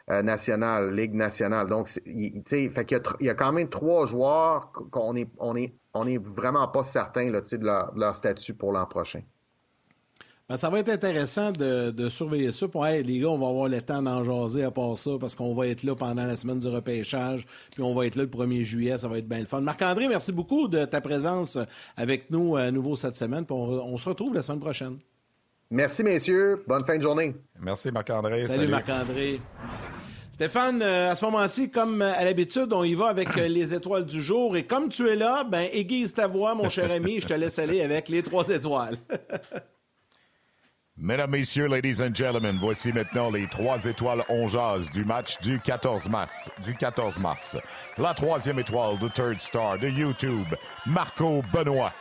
K: nationale, Ligue nationale. Donc, il, fait qu'il y, a quand même trois joueurs qu'on est, on est, on est vraiment pas certain de, leur, de leur statut pour l'an prochain.
B: Ben, ça va être intéressant de, surveiller ça. Pour, les gars, on va avoir le temps d'en jaser à part ça parce qu'on va être là pendant la semaine du repêchage, puis on va être là le 1er juillet. Ça va être bien le fun. Marc-André, merci beaucoup de ta présence avec nous à nouveau cette semaine. On se retrouve la semaine prochaine.
K: Merci, messieurs. Bonne fin de journée.
C: Merci, Marc-André.
B: Salut. Marc-André. Stéphane, euh, à ce moment-ci, comme à l'habitude, on y va avec euh, les étoiles du jour. Et comme tu es là, ben aiguise ta voix, mon cher ami. Je te laisse aller avec les trois étoiles.
C: Mesdames, Messieurs, Ladies and Gentlemen, voici maintenant les trois étoiles ongeases du match du 14 mars. Du 14 mars. La troisième étoile de Third Star de YouTube, Marco Benoît.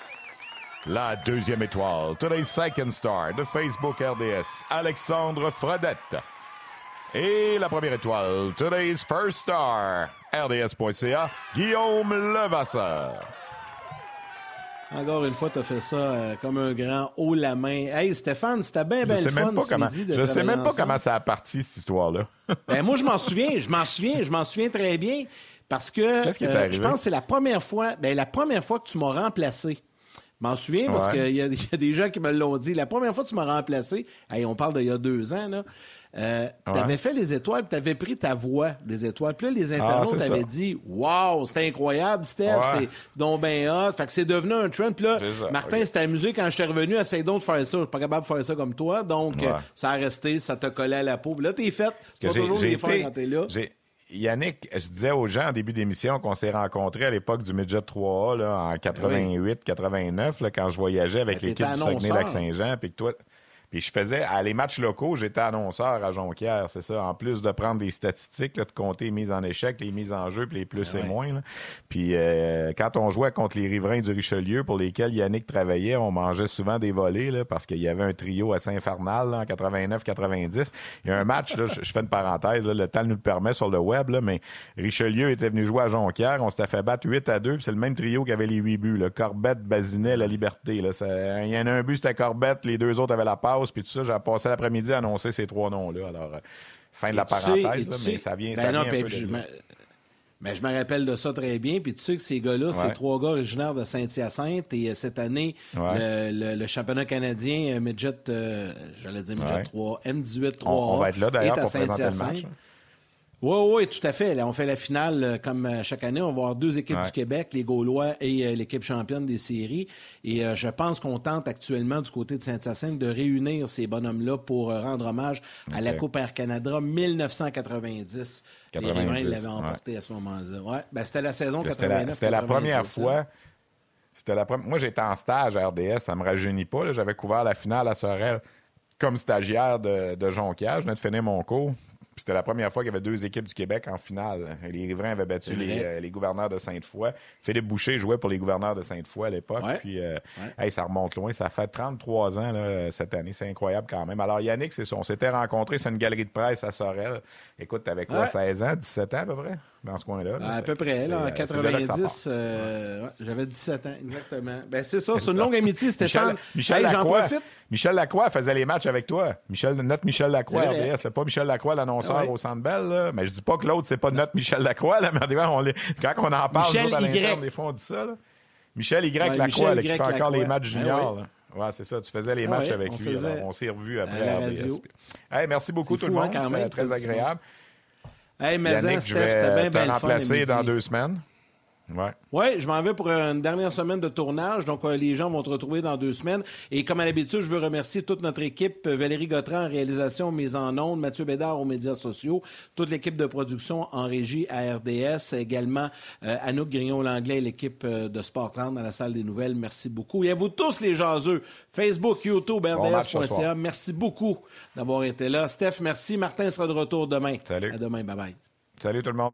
C: La deuxième étoile, Today's Second Star de Facebook RDS, Alexandre Fredette. Et la première étoile, Today's First Star, RDS.ca, Guillaume Levasseur.
B: Encore une fois, tu as fait ça euh, comme un grand haut la main. Hey Stéphane, c'était bien, bien le fun ce comment, midi de
C: Je sais même pas comment ça a parti, cette histoire-là.
B: ben, moi, je m'en souviens, je m'en souviens, je m'en souviens très bien. Parce que euh, je pense que c'est la première fois, ben, la première fois que tu m'as remplacé. Je m'en souviens parce qu'il y, a des gens qui me l'ont dit. La première fois que tu m'as remplacé, on parle d'il y a deux ans, là, euh, tu avais fait les étoiles, tu avais pris ta voix des étoiles. Puis là, les ah, internautes t'avaient dit Waouh, c'était incroyable, Steph, c'est donc bien hot. Fait que c'est devenu un trend. Puis là, Martin s'était amusé quand j'étais revenu, essaye donc de faire ça. Je suis pas capable de faire ça comme toi. Donc, euh, ça a resté, ça t'a collé à la peau. Puis là, t'es fait. Tu vas toujours les faire quand t'es là.
C: Yannick, je disais aux gens en début d'émission qu'on s'est rencontrés à l'époque du Midget 3A là, en 88, 89, là, quand je voyageais avec ben, l'équipe du Saguenay-Lac-Saint-Jean, puis que toi, puis je faisais, à les matchs locaux, j'étais annonceur à Jonquière, c'est ça. En plus de prendre des statistiques, de compter les mises en échec, les mises en jeu, puis les plus ben et moins. Puis euh, quand on jouait contre les riverains du Richelieu, pour lesquels Yannick travaillait, on mangeait souvent des volets, là, parce qu'il y avait un trio assez infernal en 89-90. Il y a un match, là, je, fais une parenthèse, le temps nous le permet sur le web, là, mais Richelieu était venu jouer à Jonquière. On s'était fait battre 8 à 2, puis c'est le même trio qui avait les 8 buts. Là. Corbette, Bazinet, La Liberté. Là. il y en a un but, c'était Corbette, les deux autres avaient la part puis tout ça. J'ai passé l'après-midi à annoncer ces trois noms-là. Alors, euh, fin de la parenthèse, mais ça vient, ben ça vient un peu je,
B: mais je me rappelle de ça très bien. Puis tu sais que ces gars-là, c'est trois gars originaires de Saint-Hyacinthe. Et euh, cette année, le, championnat canadien euh, Midget, j'allais dire Midget 3, M18 3
C: on, va être là d'ailleurs pour présenter le match.
B: Oui, oui, tout à fait. on fait la finale euh, comme euh, chaque année. On va avoir deux équipes du Québec, les Gaulois et euh, l'équipe championne des séries. Et je pense qu'on tente actuellement du côté de Saint-Hyacinthe de réunir ces bonhommes-là pour rendre hommage à la Coupe Air Canada 1990. 90, les l'avaient emporté à ce moment-là. Ouais, ben, c'était la saison 89.
C: C'était la, première fois. C'était la première. Moi, j'étais en stage à RDS, ça me rajeunit pas. J'avais couvert la finale à Sorel comme stagiaire de, de Jonquière. Je venais de finir mon cours c'était la première fois qu'il y avait deux équipes du Québec en finale. Les Riverains avaient battu euh, les, gouverneurs de Sainte-Foy. Philippe Boucher jouait pour les gouverneurs de Sainte-Foy à l'époque. Puis, euh, ça remonte loin. Ça fait 33 ans cette année. C'est incroyable quand même. Alors, Yannick, c'est ça. On s'était rencontrés sur une galerie de presse à Sorel. Écoute, t'avais quoi, 16 ans, 17 ans à peu près? Dans ce coin-là.
B: à peu près, là, en 90, euh, j'avais 17 ans, exactement. Ben, c'est ça, c'est une longue amitié, Stéphane.
C: Michel, Lacroix, j'en profite. Michel Lacroix faisait les matchs avec toi. Michel, notre Michel Lacroix, RDS. C'est pas Michel Lacroix, l'annonceur ah au Centre Bell, Mais je dis pas que l'autre, c'est pas notre Michel Lacroix, là, mais on quand on en parle,
B: Michel
C: y. des fois, on dit ça, Michel Y. Lacroix, qui fait encore les matchs ben juniors, Ouais, c'est ça. Tu faisais les matchs avec lui. On s'est revus après à la Hey, merci beaucoup tout le monde. Hein, C'était très agréable.
B: Hey, mais Yannick, je vais
C: te remplacer dans deux semaines. Ouais.
B: Oui, je m'en vais pour une dernière semaine de tournage. Donc, euh, les gens vont te retrouver dans deux semaines. Et comme à l'habitude, je veux remercier toute notre équipe. Euh, Valérie Gautran en réalisation, mise en ondes. Mathieu Bédard aux médias sociaux. Toute l'équipe de production en régie à RDS. Également, euh, Anouk Grignon-Langlais et l'équipe de Sport 30 dans la salle des nouvelles. Merci beaucoup. Et à vous tous, les jaseux. Facebook, YouTube, RDS.ca. merci beaucoup d'avoir été là. Steph, merci. Martin sera de retour demain.
C: Salut.
B: À demain. Bye-bye.
C: Salut tout le monde.